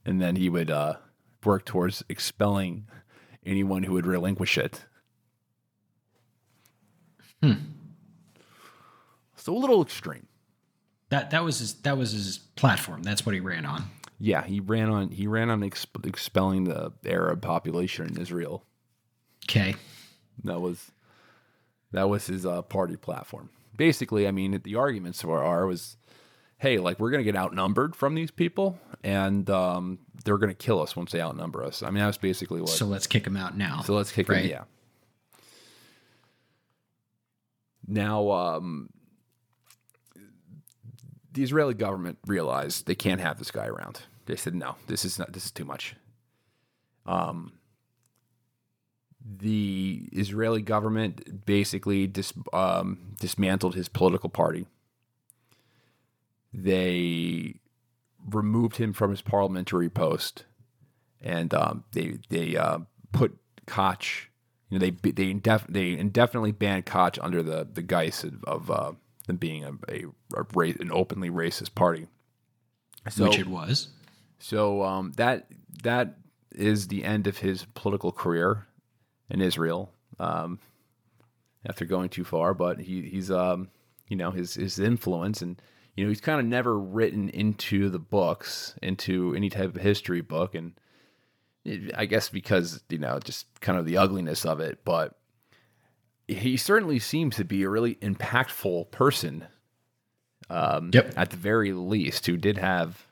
and then he would uh, work towards expelling anyone who would relinquish it. Hmm. So a little extreme. That that was his that was his platform. That's what he ran on. Yeah, he ran on he ran on exp- expelling the Arab population in Israel. Okay. That was that was his uh, party platform. Basically, I mean, the arguments were are was, hey, like we're gonna get outnumbered from these people, and um, they're gonna kill us once they outnumber us. I mean, that was basically what. So let's kick him out now. So let's kick Right. it. Yeah. Now, um, the Israeli government realized they can't have this guy around. They said, "No, this is not. This is too much." Um, the Israeli government basically dis, um, dismantled his political party. They removed him from his parliamentary post, and um, they they uh, put Kach. You know, they they indef- they indefinitely banned Kach under the the guise of, of uh, them being a, a, a ra- an openly racist party. So, which it was. so um, that that is the end of his political career in Israel. Um, after going too far, but he, he's um, you know his his influence and you know he's kind of never written into the books into any type of history book and it- I guess because you know just kind of the ugliness of it, but he certainly seems to be a really impactful person um, Yep. at the very least, who did have,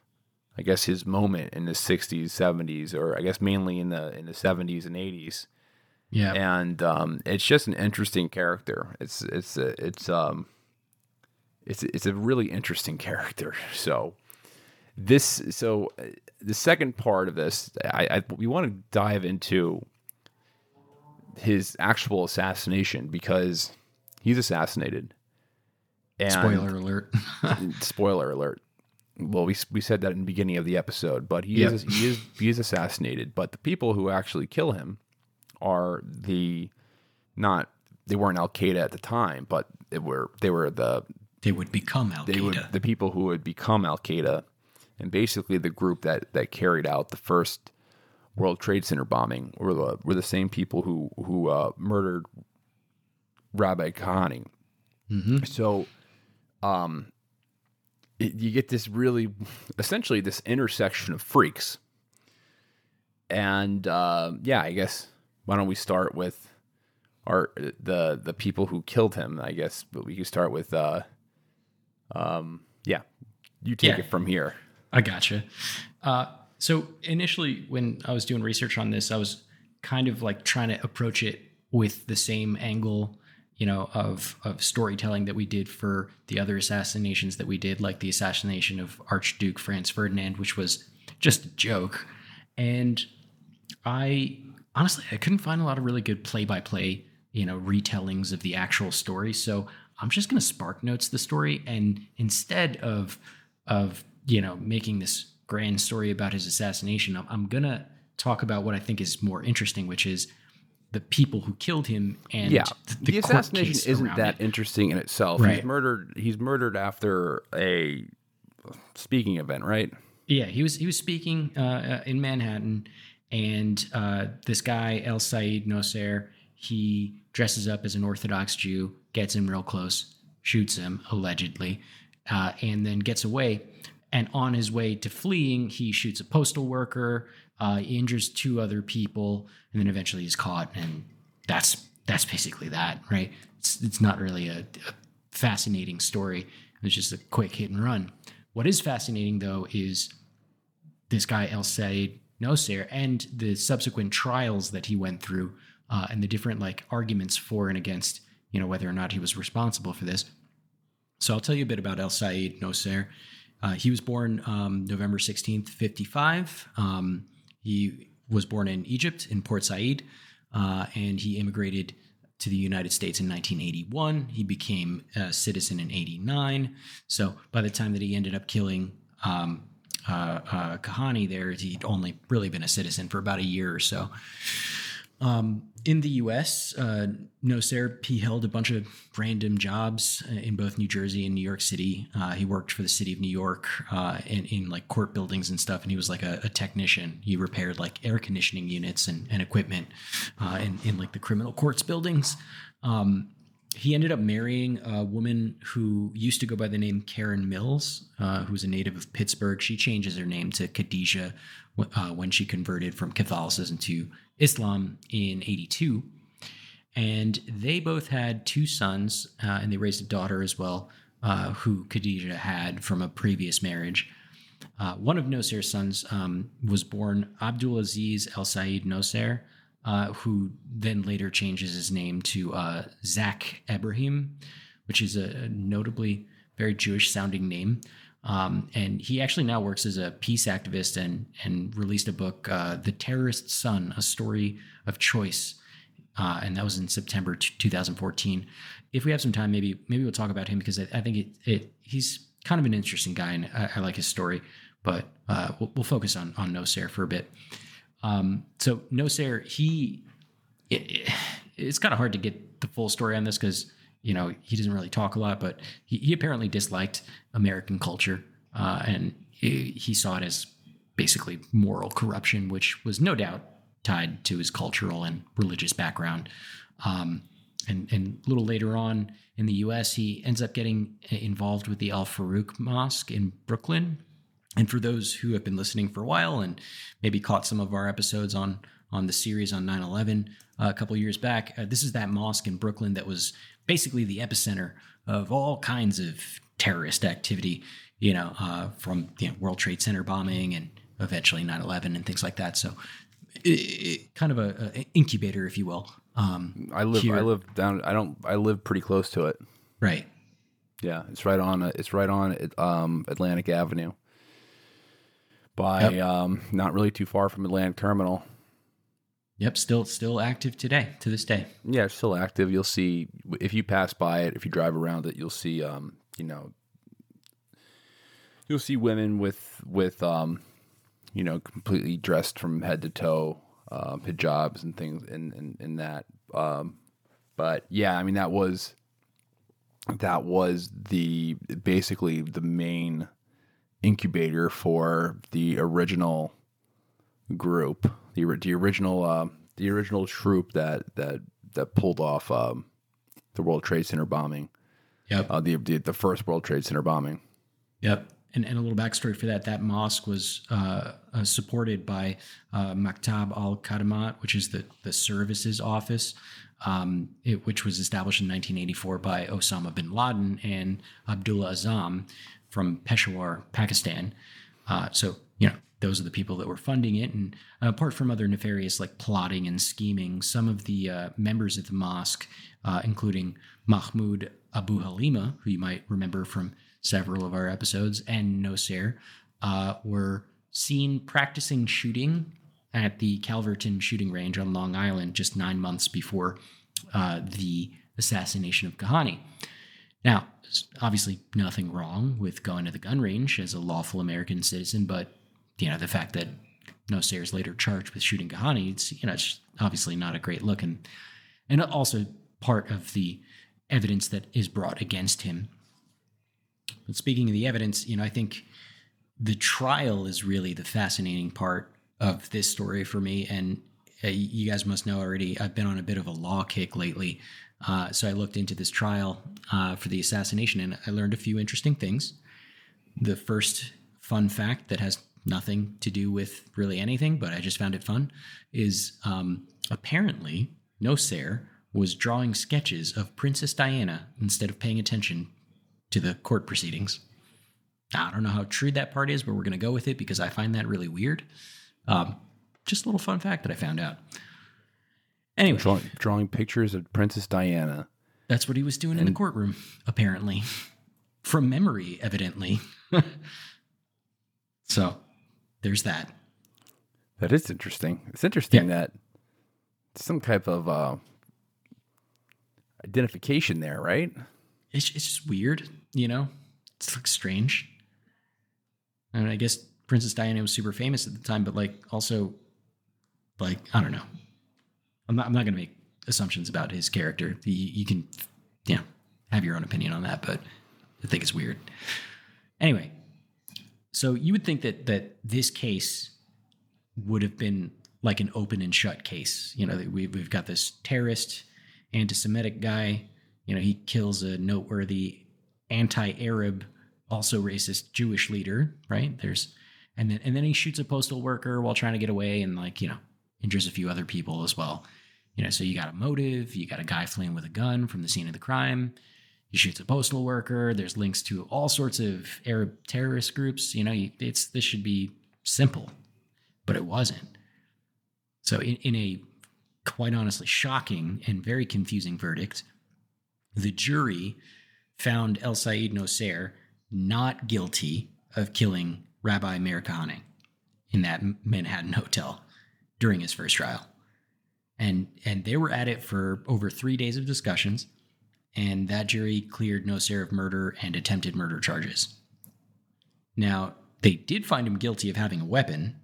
I guess, his moment in the '60s, '70s, or I guess mainly in the in the '70s and '80s. Yeah. And um, it's just an interesting character. It's it's a, it's um, it's it's a really interesting character. So this so uh, the second part of this, I, I we want to dive into his actual assassination because he's assassinated. And Spoiler alert. spoiler alert. Well, we we said that in the beginning of the episode, but he Yep. is he is he is assassinated. But the people who actually kill him are the not they weren't Al Qaeda at the time, but they were they were the they would become Al Qaeda. the people who would become Al Qaeda, and basically the group that that carried out the first World Trade Center bombing were the were the same people who who uh, murdered Rabbi Kahane. So, um, it, you get this really essentially this intersection of freaks, and uh, yeah, I guess why don't we start with our the the people who killed him? I guess, but we could start with. Uh, um, yeah, you take Yeah. it from here. I gotcha. Uh, So initially, when I was doing research on this, I was kind of like trying to approach it with the same angle, you know, of of storytelling that we did for the other assassinations that we did, like the assassination of Archduke Franz Ferdinand, which was just a joke. And I honestly I couldn't find a lot of really good play by play, you know, retellings of the actual story. So I'm just gonna spark notes the story and instead of of, you know, making this grand story about his assassination, I'm, I'm gonna talk about what I think is more interesting, which is the people who killed him and yeah, the, the assassination isn't that it. interesting in itself. Right. He's murdered. He's murdered after a speaking event, right? Yeah, he was he was speaking uh, uh, in Manhattan, and uh, this guy El Said Nosair, he dresses up as an Orthodox Jew, gets him real close, shoots him allegedly, uh, and then gets away. And on his way to fleeing, he shoots a postal worker, uh, injures two other people, and then eventually he's caught. And that's that's basically that, right? It's it's not really a, a fascinating story. It's just a quick hit and run. What is fascinating though is this guy El Said Nosair and the subsequent trials that he went through uh, and the different like arguments for and against, you know, whether or not he was responsible for this. So I'll tell you a bit about El Said Nosair. Uh, he was born um, November 16th, 55. Um, he was born in Egypt, in Port Said, uh, and he immigrated to the United States in 1981. He became a citizen in 89. So by the time that he ended up killing um, uh, uh, Kahane there, he'd only really been a citizen for about a year or so. Um, in the U.S., uh, Nosair he held a bunch of random jobs uh, in both New Jersey and New York City. Uh, he worked for the city of New York uh, in, in like court buildings and stuff, and he was like a, a technician. He repaired like air conditioning units and, and equipment uh, in, in like the criminal courts buildings. Um, he ended up marrying a woman who used to go by the name Karen Mills, uh, who's a native of Pittsburgh. She changes her name to Khadijah uh, when she converted from Catholicism to Islam in 82. And they both had two sons, uh, and they raised a daughter as well, uh, who Khadijah had from a previous marriage. Uh, one of Nosair's sons um, was born Abdulaziz El Said Nosair, uh, who then later changes his name to uh, Zak Ebrahim, which is a notably very Jewish sounding name. Um, and he actually now works as a peace activist and and released a book, uh, "The Terrorist Son: A Story of Choice," uh, and that was in September t- 2014. If we have some time, maybe maybe we'll talk about him because I, I think it, it he's kind of an interesting guy and I, I like his story. But uh, we'll, we'll focus on on Nosair for a bit. Um, so Nosair, he it, it, it's kind of hard to get the full story on this because you know he doesn't really talk a lot, but he, he apparently disliked American culture uh, and he, he saw it as basically moral corruption, which was no doubt tied to his cultural and religious background. Um, and, and a little later on in the U.S., he ends up getting involved with the Al Farouk Mosque in Brooklyn. And for those who have been listening for a while and maybe caught some of our episodes on on the series on 9/11 uh, a couple years back, uh, this is that mosque in Brooklyn that was basically the epicenter of all kinds of terrorist activity. You know, uh, from the you know, World Trade Center bombing and eventually 9/11 and things like that. So, it, it, kind of a, a incubator, if you will. Um, I live. here. I live down. I don't. I live pretty close to it. right. Yeah, it's right on. It's right on um, Atlantic Avenue. By Yep. um, not really too far from Atlantic Terminal. Yep. Still still active today to this day. Yeah, still active. You'll see if you pass by it, if you drive around it, you'll see. Um, you know, you'll see women with with um, you know, completely dressed from head to toe, um, hijabs and things, in in, in that. Um, but yeah, I mean that was that was the basically the main incubator for the original group, the the original uh, the original troop that that that pulled off um, the World Trade Center bombing, Yep. uh, the, the the first World Trade Center bombing. Yep. And, and a little backstory for that: that mosque was uh, uh, supported by uh, Maktab al Khadamat, which is the the services office, um, it, which was established in 1984 by Osama bin Laden and Abdullah Azzam from Peshawar, Pakistan. Uh, so you know those are the people that were funding it. And apart from other nefarious like plotting and scheming, some of the uh, members of the mosque, uh, including Mahmoud Abu Halima, who you might remember from several of our episodes, and Nosair, uh, were seen practicing shooting at the Calverton shooting range on Long Island just nine months before uh, the assassination of Kahane. Now, obviously, nothing wrong with going to the gun range as a lawful American citizen, but you know the fact that Nosair is later charged with shooting Kahane, it's you know it's obviously not a great look, and and also part of the evidence that is brought against him. But speaking of the evidence, you know, I think the trial is really the fascinating part of this story for me. And uh, you guys must know already, I've been on a bit of a law kick lately. Uh, so I looked into this trial uh, for the assassination and I learned a few interesting things. The first fun fact that has nothing to do with really anything, but I just found it fun, is um, apparently Nosair was drawing sketches of Princess Diana instead of paying attention to the court proceedings. I don't know how true that part is, but we're going to go with it because I find that really weird. Um, just a little fun fact that I found out. Anyway, drawing, drawing pictures of Princess Diana. That's what he was doing and, in the courtroom, apparently, from memory, evidently. so, there's that. That is interesting. It's interesting yeah. that some type of uh, identification there, right? It's it's just weird, you know. It's like strange. I mean, I guess Princess Diana was super famous at the time, but like also, like I don't know. I'm not. I'm not going to make assumptions about his character. You, you can, yeah, have your own opinion on that, but I think it's weird. Anyway, so you would think that that this case would have been like an open and shut case. You know, we've we've got this terrorist, anti-Semitic guy. You know, he kills a noteworthy anti-Arab, also racist Jewish leader. Right? There's and then and then he shoots a postal worker while trying to get away and like you know injures a few other people as well. You know so you got a motive you got a guy fleeing with a gun from the scene of the crime he shoots a postal worker there's links to all sorts of arab terrorist groups you know it's this should be simple but it wasn't. So in, in a quite honestly shocking and very confusing verdict the jury found el said nosair not guilty of killing Rabbi Meir Kahane in that Manhattan hotel during his first trial. And and they were at it for over 3 days of discussions and that jury cleared Nosair of murder and attempted murder charges. Now, they did find him guilty of having a weapon.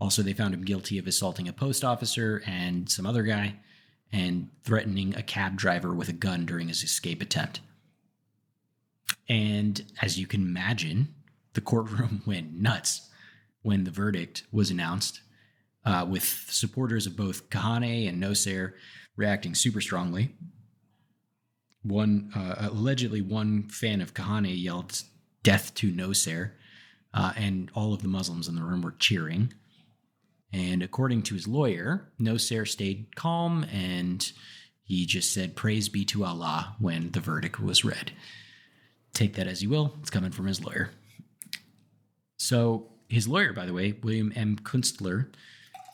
Also, they found him guilty of assaulting a post officer and some other guy and threatening a cab driver with a gun during his escape attempt. And as you can imagine, the courtroom went nuts when the verdict was announced, uh, with supporters of both Kahane and Nosair reacting super strongly. One uh, allegedly, one fan of Kahane yelled "Death to Nosair," uh, and all of the Muslims in the room were cheering. And according to his lawyer, Nosair stayed calm and he just said, Praise be to Allah when the verdict was read. Take that as you will, it's coming from his lawyer. So his lawyer, by the way, William M. Kunstler,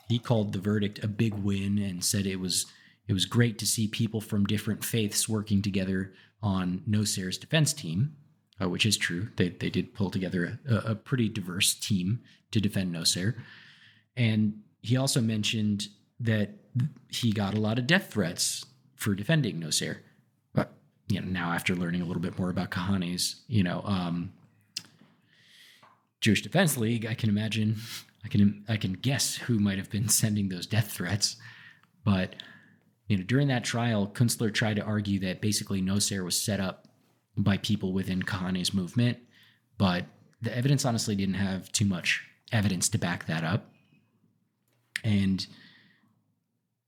he called the verdict a big win and said it was it was great to see people from different faiths working together on Nosair's defense team, uh, which is true. They, they did pull together a, a pretty diverse team to defend Nosair. And he also mentioned that he got a lot of death threats for defending Nosair. But you know, now after learning a little bit more about Kahane's, you know, um, Jewish Defense League, I can imagine, I can I can guess who might have been sending those death threats. But you know, during that trial, Kunstler tried to argue that basically Nosair was set up by people within Kahane's movement, but the evidence honestly didn't have too much evidence to back that up. And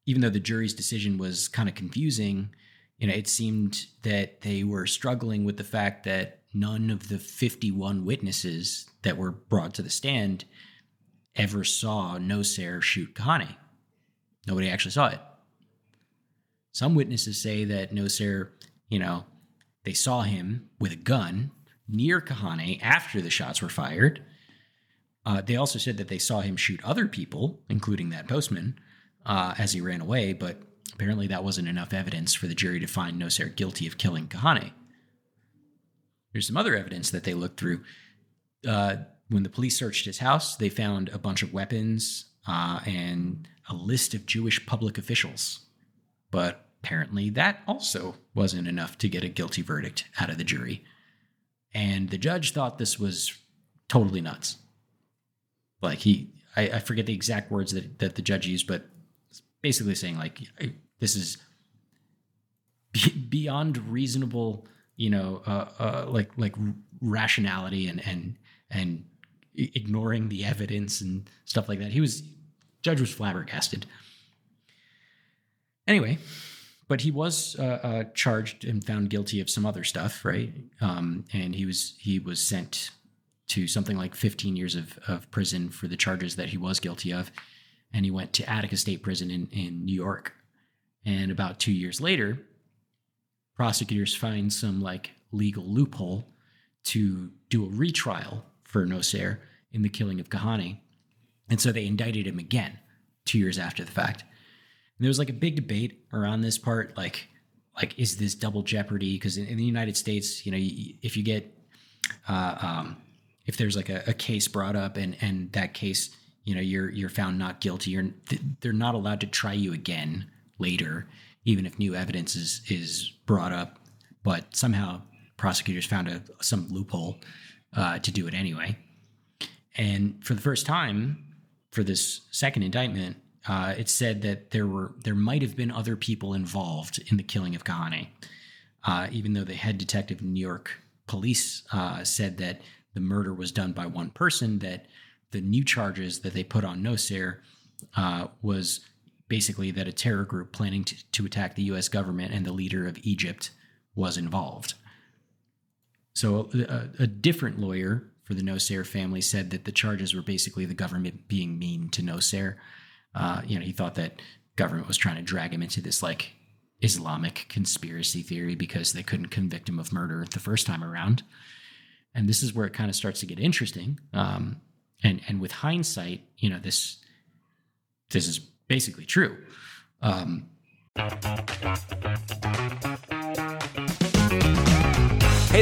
even though the jury's decision was kind of confusing, you know, it seemed that they were struggling with the fact that none of the 51 witnesses that were brought to the stand ever saw Nosair shoot Kahane. Nobody actually saw it. Some witnesses say that Nosair, you know, they saw him with a gun near Kahane after the shots were fired, Uh, they also said that they saw him shoot other people, including that postman, uh, as he ran away, but apparently that wasn't enough evidence for the jury to find Nosair guilty of killing Kahane. There's some other evidence that they looked through. Uh, when the police searched his house, they found a bunch of weapons uh, and a list of Jewish public officials. But apparently, that also wasn't enough to get a guilty verdict out of the jury. And the judge thought this was totally nuts. Like, he, I, I forget the exact words that, that the judge used, but basically saying, like, this is beyond reasonable, you know, uh, uh, like, like rationality and, and, and ignoring the evidence and stuff like that. He was judge was flabbergasted. Anyway, but he was uh, uh, charged and found guilty of some other stuff, right? Um, and he was he was sent to something like 15 years of, of prison for the charges that he was guilty of, and he went to Attica State Prison in in New York. And about two years later, prosecutors find some like legal loophole to do a retrial for Nosair in the killing of Kahane. And so they indicted him again two years after the fact. And there was like a big debate around this part, like, like is this double jeopardy? Because in, in, the United States, you know, if you get, uh, um, if there's like a, a, case brought up and and that case, you know, you're you're found not guilty, you're they're not allowed to try you again later, even if new evidence is is brought up. But somehow prosecutors found a, some loophole uh, to do it anyway. And for the first time, for this second indictment, uh, it said that there were there might have been other people involved in the killing of Kahane, uh, even though the head detective in New York police uh, said that the murder was done by one person. That the new charges that they put on Nosair uh, was basically that a terror group planning to, to attack the U.S. government and the leader of Egypt was involved. So a, a different lawyer for the Nosair family said that the charges were basically the government being mean to Nosair. Uh, you know, he thought that government was trying to drag him into this like Islamic conspiracy theory because they couldn't convict him of murder the first time around. And this is where it kind of starts to get interesting. Um, and and with hindsight, you know, this this is basically true. Um,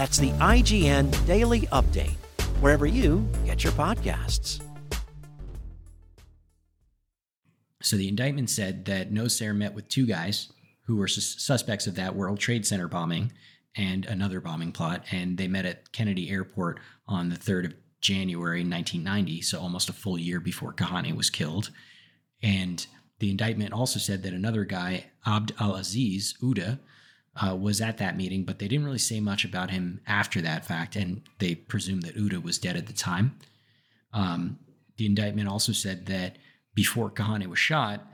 That's the IGN Daily Update, wherever you get your podcasts. So the indictment said that Nosair met with two guys who were sus- suspects of that World Trade Center bombing and another bombing plot, and they met at Kennedy Airport on the 3rd of January 1990, so almost a full year before Kahane was killed. And the indictment also said that another guy, Abd al Aziz Uda, uh, was at that meeting, but they didn't really say much about him after that fact, and they presumed that Uda was dead at the time. Um, the indictment also said that before Kahane was shot,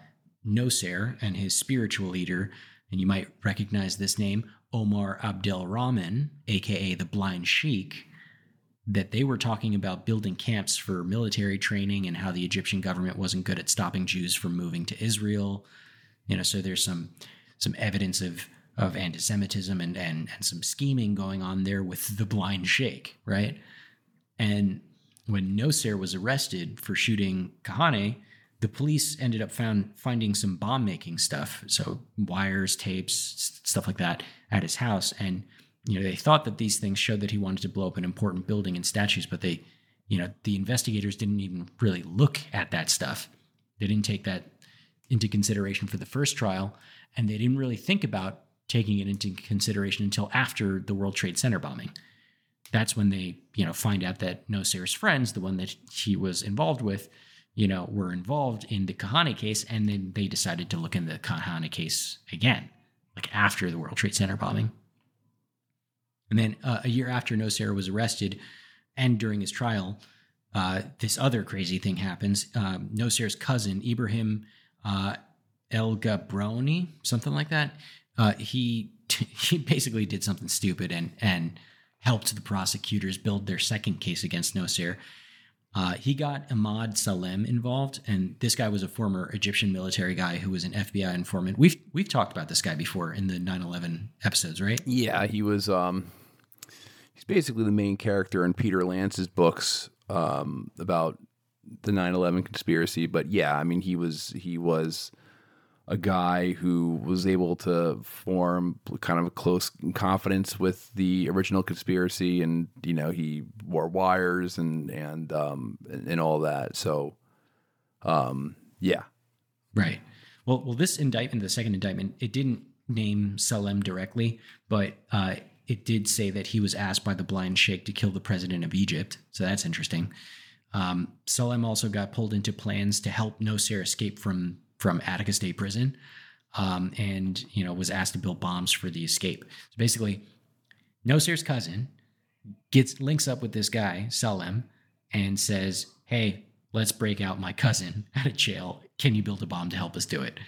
Nosair and his spiritual leader, and you might recognize this name, Omar Abdel Rahman, aka the Blind Sheikh, that they were talking about building camps for military training and how the Egyptian government wasn't good at stopping Jews from moving to Israel. You know, so there's some some evidence of of anti-Semitism and, and and some scheming going on there with the blind sheikh, right? And when Nosair was arrested for shooting Kahane, the police ended up found finding some bomb making stuff, so wires, tapes, stuff like that, at his house. And you know, they thought that these things showed that he wanted to blow up an important building and statues, but they, you know, the investigators didn't even really look at that stuff. They didn't take that into consideration for the first trial, and they didn't really think about taking it into consideration until after the World Trade Center bombing. That's when they, you know, find out that Nosair's friends, the one that he was involved with, you know, were involved in the Kahane case, and then they decided to look in the Kahane case again, like after the World Trade Center bombing. And then uh, a year after Nosair was arrested, and during his trial, uh, this other crazy thing happens. Um, Nosair's cousin, Ibrahim uh, El Gabrowny, something like that, uh, he he basically did something stupid and and helped the prosecutors build their second case against Nosair. Uh, he got Emad Salem involved, and this guy was a former Egyptian military guy who was an FBI informant. We've we've talked about this guy before in the 9/11 episodes, right? Yeah, he was. Um, he's basically the main character in Peter Lance's books um, about the 9/11 conspiracy. But yeah, I mean, he was he was a guy who was able to form kind of a close confidence with the original conspiracy, and you know he wore wires and and um, and, all that. So, um, yeah, right. Well, well, this indictment, the second indictment, it didn't name Salem directly, but uh, it did say that he was asked by the blind sheikh to kill the president of Egypt. So that's interesting. Um, Salem also got pulled into plans to help Nosair escape from from Attica State Prison, um, and you know was asked to build bombs for the escape. So basically, Nosair's cousin gets links up with this guy Salem and says, "Hey, let's break out my cousin out of jail. Can you build a bomb to help us do it?"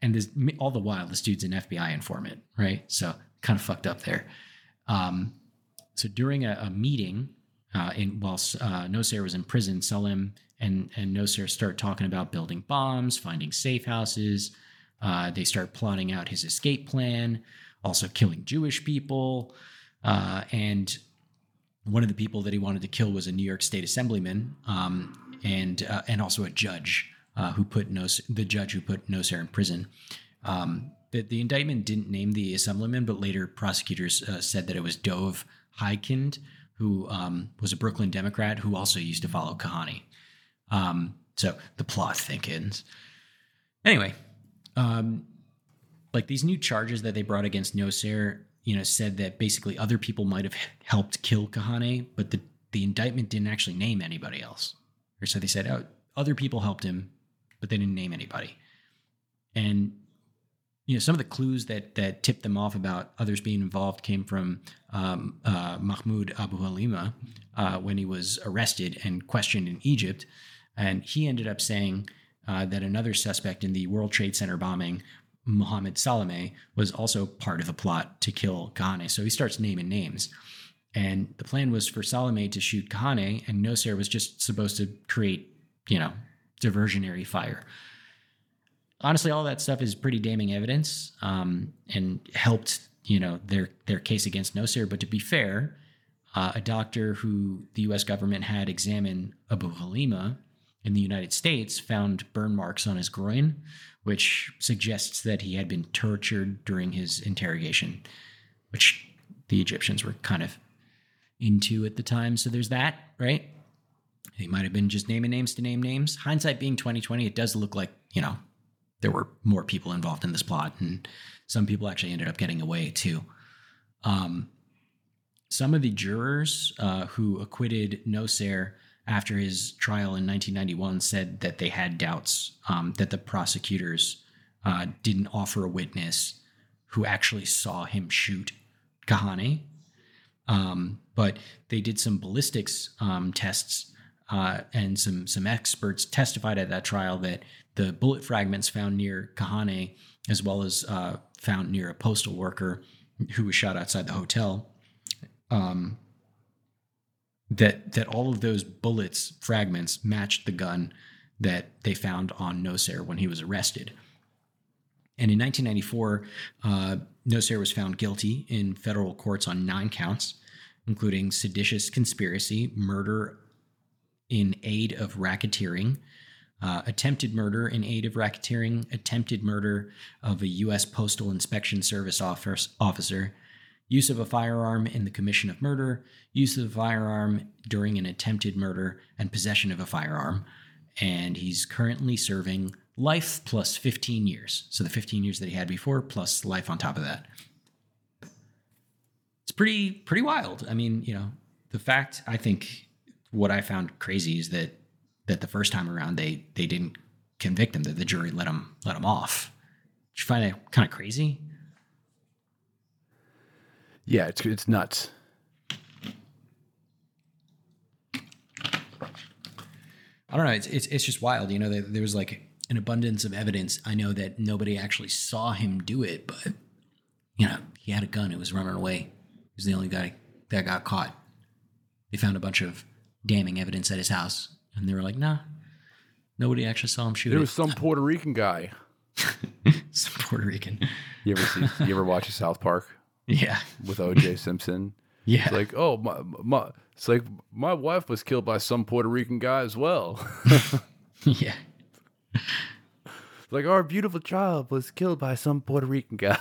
And this all the while, this dude's an FBI informant, right? So kind of fucked up there. Um, so during a, a meeting, uh, in while uh, Nosair was in prison, Salem and and start talking about building bombs, finding safe houses. Uh, they start plotting out his escape plan, also killing Jewish people. Uh, and one of the people that he wanted to kill was a New York State Assemblyman um, and uh, and also a judge uh, who put Nos- the judge who put Nosair in prison. Um, the, the indictment didn't name the assemblyman, but later prosecutors uh, said that it was Dov Hikind, who um, was a Brooklyn Democrat who also used to follow Kahane. Um, so the plot thickens. Anyway, um, like these new charges that they brought against Nosair, you know, said that basically other people might have helped kill Kahane, but the, the indictment didn't actually name anybody else. Or so they said, oh, other people helped him, but they didn't name anybody. And you know, some of the clues that that tipped them off about others being involved came from um, uh, Mahmoud Abu Halima uh, when he was arrested and questioned in Egypt, and he ended up saying uh, that another suspect in the World Trade Center bombing, Mohammed Salameh, was also part of the plot to kill Kahane. So he starts naming names. And the plan was for Salameh to shoot Kahane, and Nosair was just supposed to create, you know, diversionary fire honestly, all that stuff is pretty damning evidence um, and helped you know their their case against Nosair. But to be fair, uh, a doctor who the U.S. government had examine Abu Halima in the United States found burn marks on his groin, which suggests that he had been tortured during his interrogation, which the Egyptians were kind of into at the time. So there's that, right? He might have been just naming names to name names. Hindsight being 2020, it does look like, you know, there were more people involved in this plot, and some people actually ended up getting away too. Um, some of the jurors uh, who acquitted Nosair after his trial in 1991 said that they had doubts um, that the prosecutors uh, didn't offer a witness who actually saw him shoot Kahane. Um, but they did some ballistics um, tests, uh, and some some experts testified at that trial that the bullet fragments found near Kahane, as well as uh, found near a postal worker who was shot outside the hotel, um, that that all of those bullets fragments matched the gun that they found on Nosair when he was arrested. And in 1994, uh, Nosair was found guilty in federal courts on nine counts, including seditious conspiracy, murder in aid of racketeering, uh, attempted murder in aid of racketeering, attempted murder of a U.S. Postal Inspection Service officer, use of a firearm in the commission of murder, use of a firearm during an attempted murder, and possession of a firearm. And he's currently serving life plus 15 years. So the 15 years that he had before plus life on top of that. It's pretty pretty wild. I mean, you know, the fact I think what I found crazy is that that the first time around they they didn't convict him, that the jury let him let him off. Did you find that kind of crazy? Yeah, it's it's nuts. I don't know. It's it's, it's just wild. You know, there, there was like an abundance of evidence. I know that nobody actually saw him do it, but you know, he had a gun. It was running away. He was the only guy that got caught. They found a bunch of damning evidence at his house, and they were like, "Nah, nobody actually saw him shoot There it." was some Puerto Rican guy. Some Puerto Rican. You ever see? you ever watch a South Park Yeah, with O.J. Simpson? yeah. It's like, oh my, my, it's like my wife was killed by some Puerto Rican guy as well. yeah. like our beautiful child was killed by some Puerto Rican guy.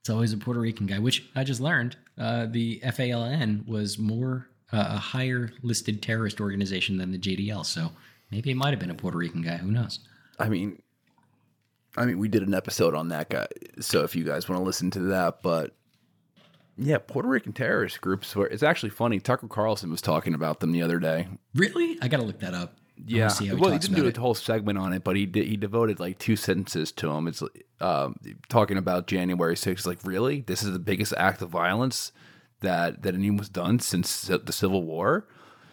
It's always a Puerto Rican guy, which I just learned. Uh, the FALN was more uh, a higher listed terrorist organization than the JDL, so maybe it might have been a Puerto Rican guy. Who knows? I mean, I mean, we did an episode on that guy, so if you guys want to listen to that, but yeah, Puerto Rican terrorist groups. Were, it's actually funny. Tucker Carlson was talking about them the other day. Really? I got to look that up. Yeah, see how he well, he didn't do about a whole segment on it, but he did, he devoted like two sentences to him. It's um, talking about January 6th. Like, really, this is the biggest act of violence that that anyone was done since the Civil War.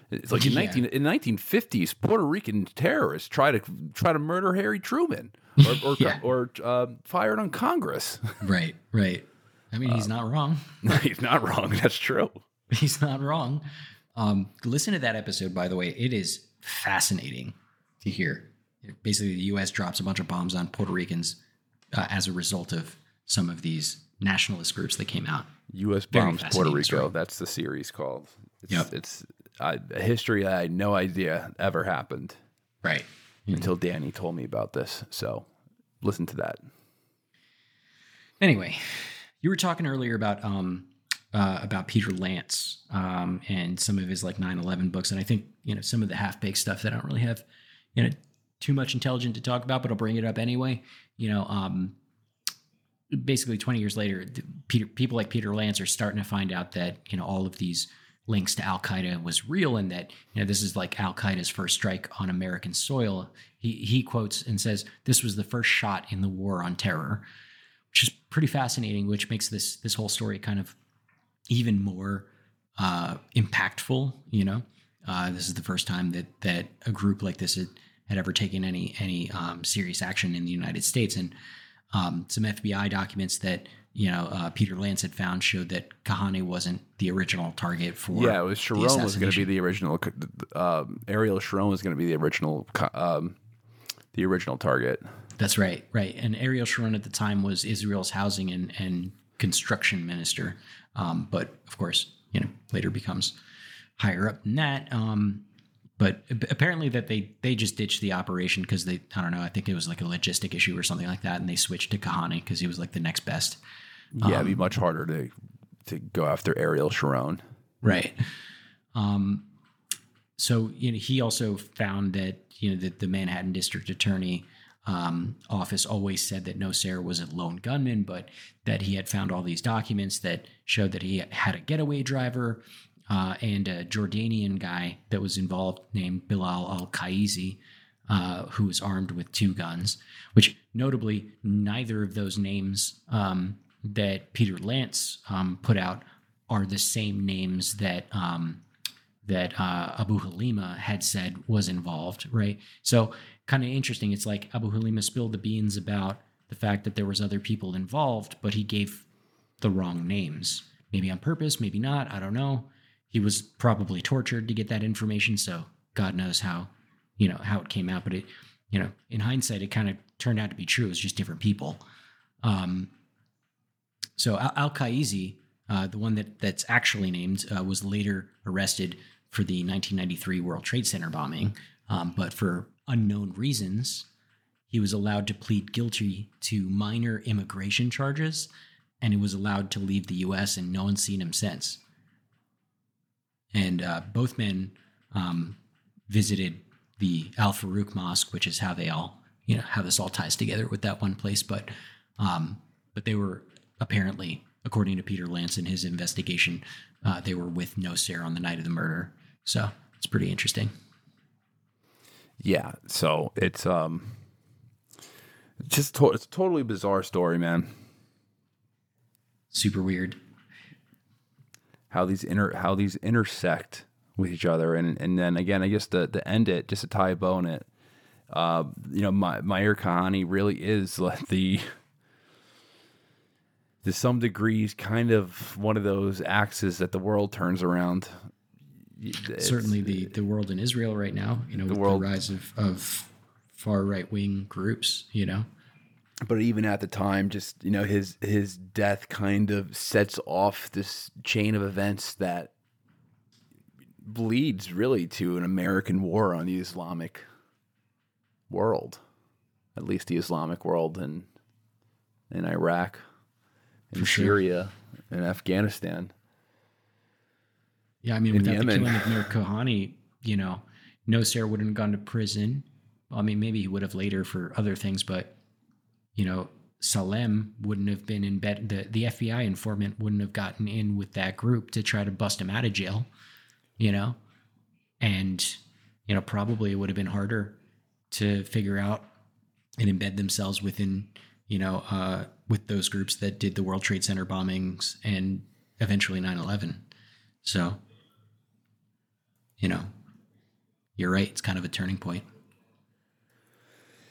It's like in Yeah. nineteen in nineteen fifties, Puerto Rican terrorists try to try to murder Harry Truman or or, Yeah. or uh, fired on Congress. Right, right. I mean, he's not wrong. He's not wrong. That's true. He's not wrong. Um, listen to that episode, by the way. It is fascinating to hear. Basically, the U.S. drops a bunch of bombs on Puerto Ricans uh, as a result of some of these nationalist groups that came out. U.S. Bombs Puerto Rico. story. That's the series called. It's, Yep. it's uh, a history I had no idea ever happened. Right. Until Danny told me about this. So listen to that. Anyway, you were talking earlier about um uh, about Peter Lance um, and some of his like 9/11 books, and I think you know some of the half baked stuff that I don't really have you know too much intelligent to talk about, but I'll bring it up anyway. You know, um, basically 20 years later, Peter people like Peter Lance are starting to find out that you know all of these links to Al Qaeda was real, and that you know this is like Al Qaeda's first strike on American soil. He he quotes and says this was the first shot in the war on terror which is pretty fascinating, which makes this this whole story kind of even more uh, impactful. You know, uh, this is the first time that that a group like this had, had ever taken any any um, serious action in the United States, and um, some FBI documents that you know uh, Peter Lance had found showed that Kahane wasn't the original target for. yeah, it was Sharon was going to be the original. Um, Ariel Sharon was going to be the original. Um, the original target. That's right, right. And Ariel Sharon at the time was Israel's housing and, and construction minister, um, but of course, you know, later becomes higher up than that. Um, but apparently, that they they just ditched the operation because they I don't know. I think it was like a logistic issue or something like that, and they switched to Kahane because he was like the next best. Yeah, it'd be Um, much harder to to go after Ariel Sharon. Right. Um, so you know, he also found that you know that the Manhattan District Attorney um, office always said that Nosair was a lone gunman, but that he had found all these documents that showed that he had a getaway driver uh, and a Jordanian guy that was involved named Bilal Al Qaizi. Uh, who was armed with two guns, which notably neither of those names um, that Peter Lance um, put out are the same names that um, that uh, Abu Halima had said was involved, right? So kind of interesting. It's like Abu Halima spilled the beans about the fact that there was other people involved, but he gave the wrong names. Maybe on purpose, maybe not. I don't know. He was probably tortured to get that information, so God knows how, you know, how it came out. But it, you know, in hindsight, it kind of turned out to be true. It's just different people. Um, so Al Qaizi, uh, the one that that's actually named, uh, was later arrested for the 1993 World Trade Center bombing, um, but for unknown reasons, he was allowed to plead guilty to minor immigration charges, and he was allowed to leave the U.S. and no one's seen him since. And uh, both men um, visited the Al Farouk Mosque, which is how they all, you know, how this all ties together with that one place. But, um, but they were apparently, according to Peter Lance in his investigation, uh, they were with Nosair on the night of the murder. So it's pretty interesting. Yeah. So it's um, just to- it's a totally bizarre story, man. Super weird. How these inter how these intersect with each other, and and then again, I guess to to end it, just to tie a bow in it, uh, you know, my Meir Kahane really is like the to some degrees kind of one of those axes that the world turns around. It's- Certainly the, the world in Israel right now, you know, with world- the rise of, of far right wing groups, you know. but even at the time just you know his his death kind of sets off this chain of events that leads really to an american war on the islamic world at least the islamic world in in iraq in sure. syria and afghanistan Yeah, I mean, in without the Yemen. killing of Meir Kahane, you know, Nosair wouldn't have gone to prison. I mean, maybe he would have later for other things, but you know, Salem wouldn't have been in bed. The the FBI informant wouldn't have gotten in with that group to try to bust him out of jail. You know, and you know, probably it would have been harder to figure out and embed themselves within, you know, uh, with those groups that did the World Trade Center bombings and eventually 9/11. So, you know, you're right. It's kind of a turning point.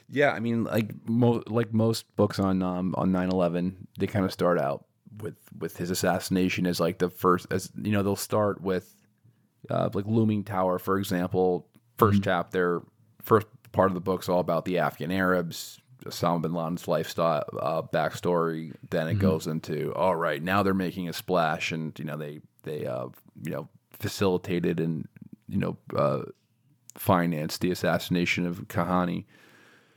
Yeah, I mean, like mo- like most books on um, on 9-11, they kind of start out with with his assassination as like the first, as you know, they'll start with uh, like looming tower, for example. 1st chapter, first part of the book's all about the Afghan Arabs, Osama bin Laden's lifestyle uh, backstory. Then it goes into all right, now they're making a splash, and you know they they uh, you know facilitated and you know uh, financed the assassination of Kahane.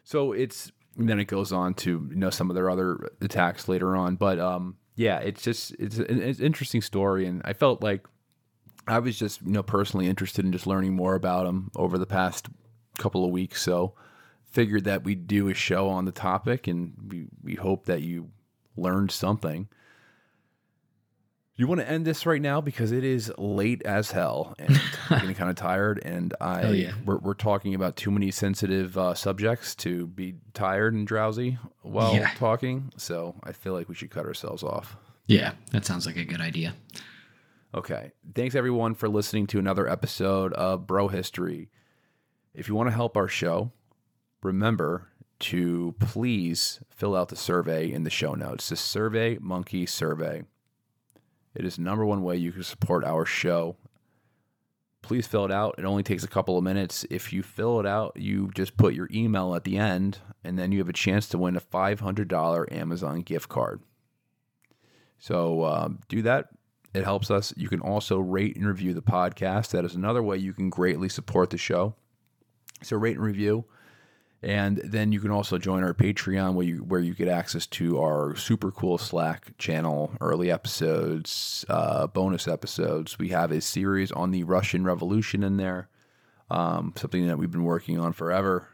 So it's and then it goes on to you know some of their other attacks later on, but um yeah, it's just it's an, it's an interesting story, and I felt like I was just you know personally interested in just learning more about him over the past couple of weeks. So figured that we'd do a show on the topic, and we we hope that you learned something. You want to end this right now because it is late as hell and I'm getting kind of tired. And I yeah. we're, we're talking about too many sensitive uh, subjects to be tired and drowsy while Yeah. talking. So I feel like we should cut ourselves off. Yeah, that sounds like a good idea. Okay. Thanks everyone for listening to another episode of Bro History. If you want to help our show, remember to please fill out the survey in the show notes. The Survey Monkey Survey. It is the number one way you can support our show. Please fill it out. It only takes a couple of minutes. If you fill it out, you just put your email at the end, and then you have a chance to win a $500 Amazon gift card. So um, do that. It helps us. You can also rate and review the podcast. That is another way you can greatly support the show. So rate and review. And then you can also join our Patreon where you where you get access to our super cool Slack channel, early episodes, uh, bonus episodes. We have a series on the Russian Revolution in there, um, something that we've been working on forever.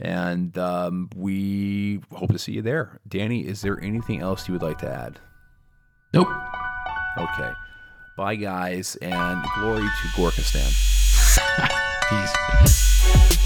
And um, we hope to see you there. Danny, is there anything else you would like to add? Nope. Okay. Bye, guys, and glory to Gorkistan. Peace.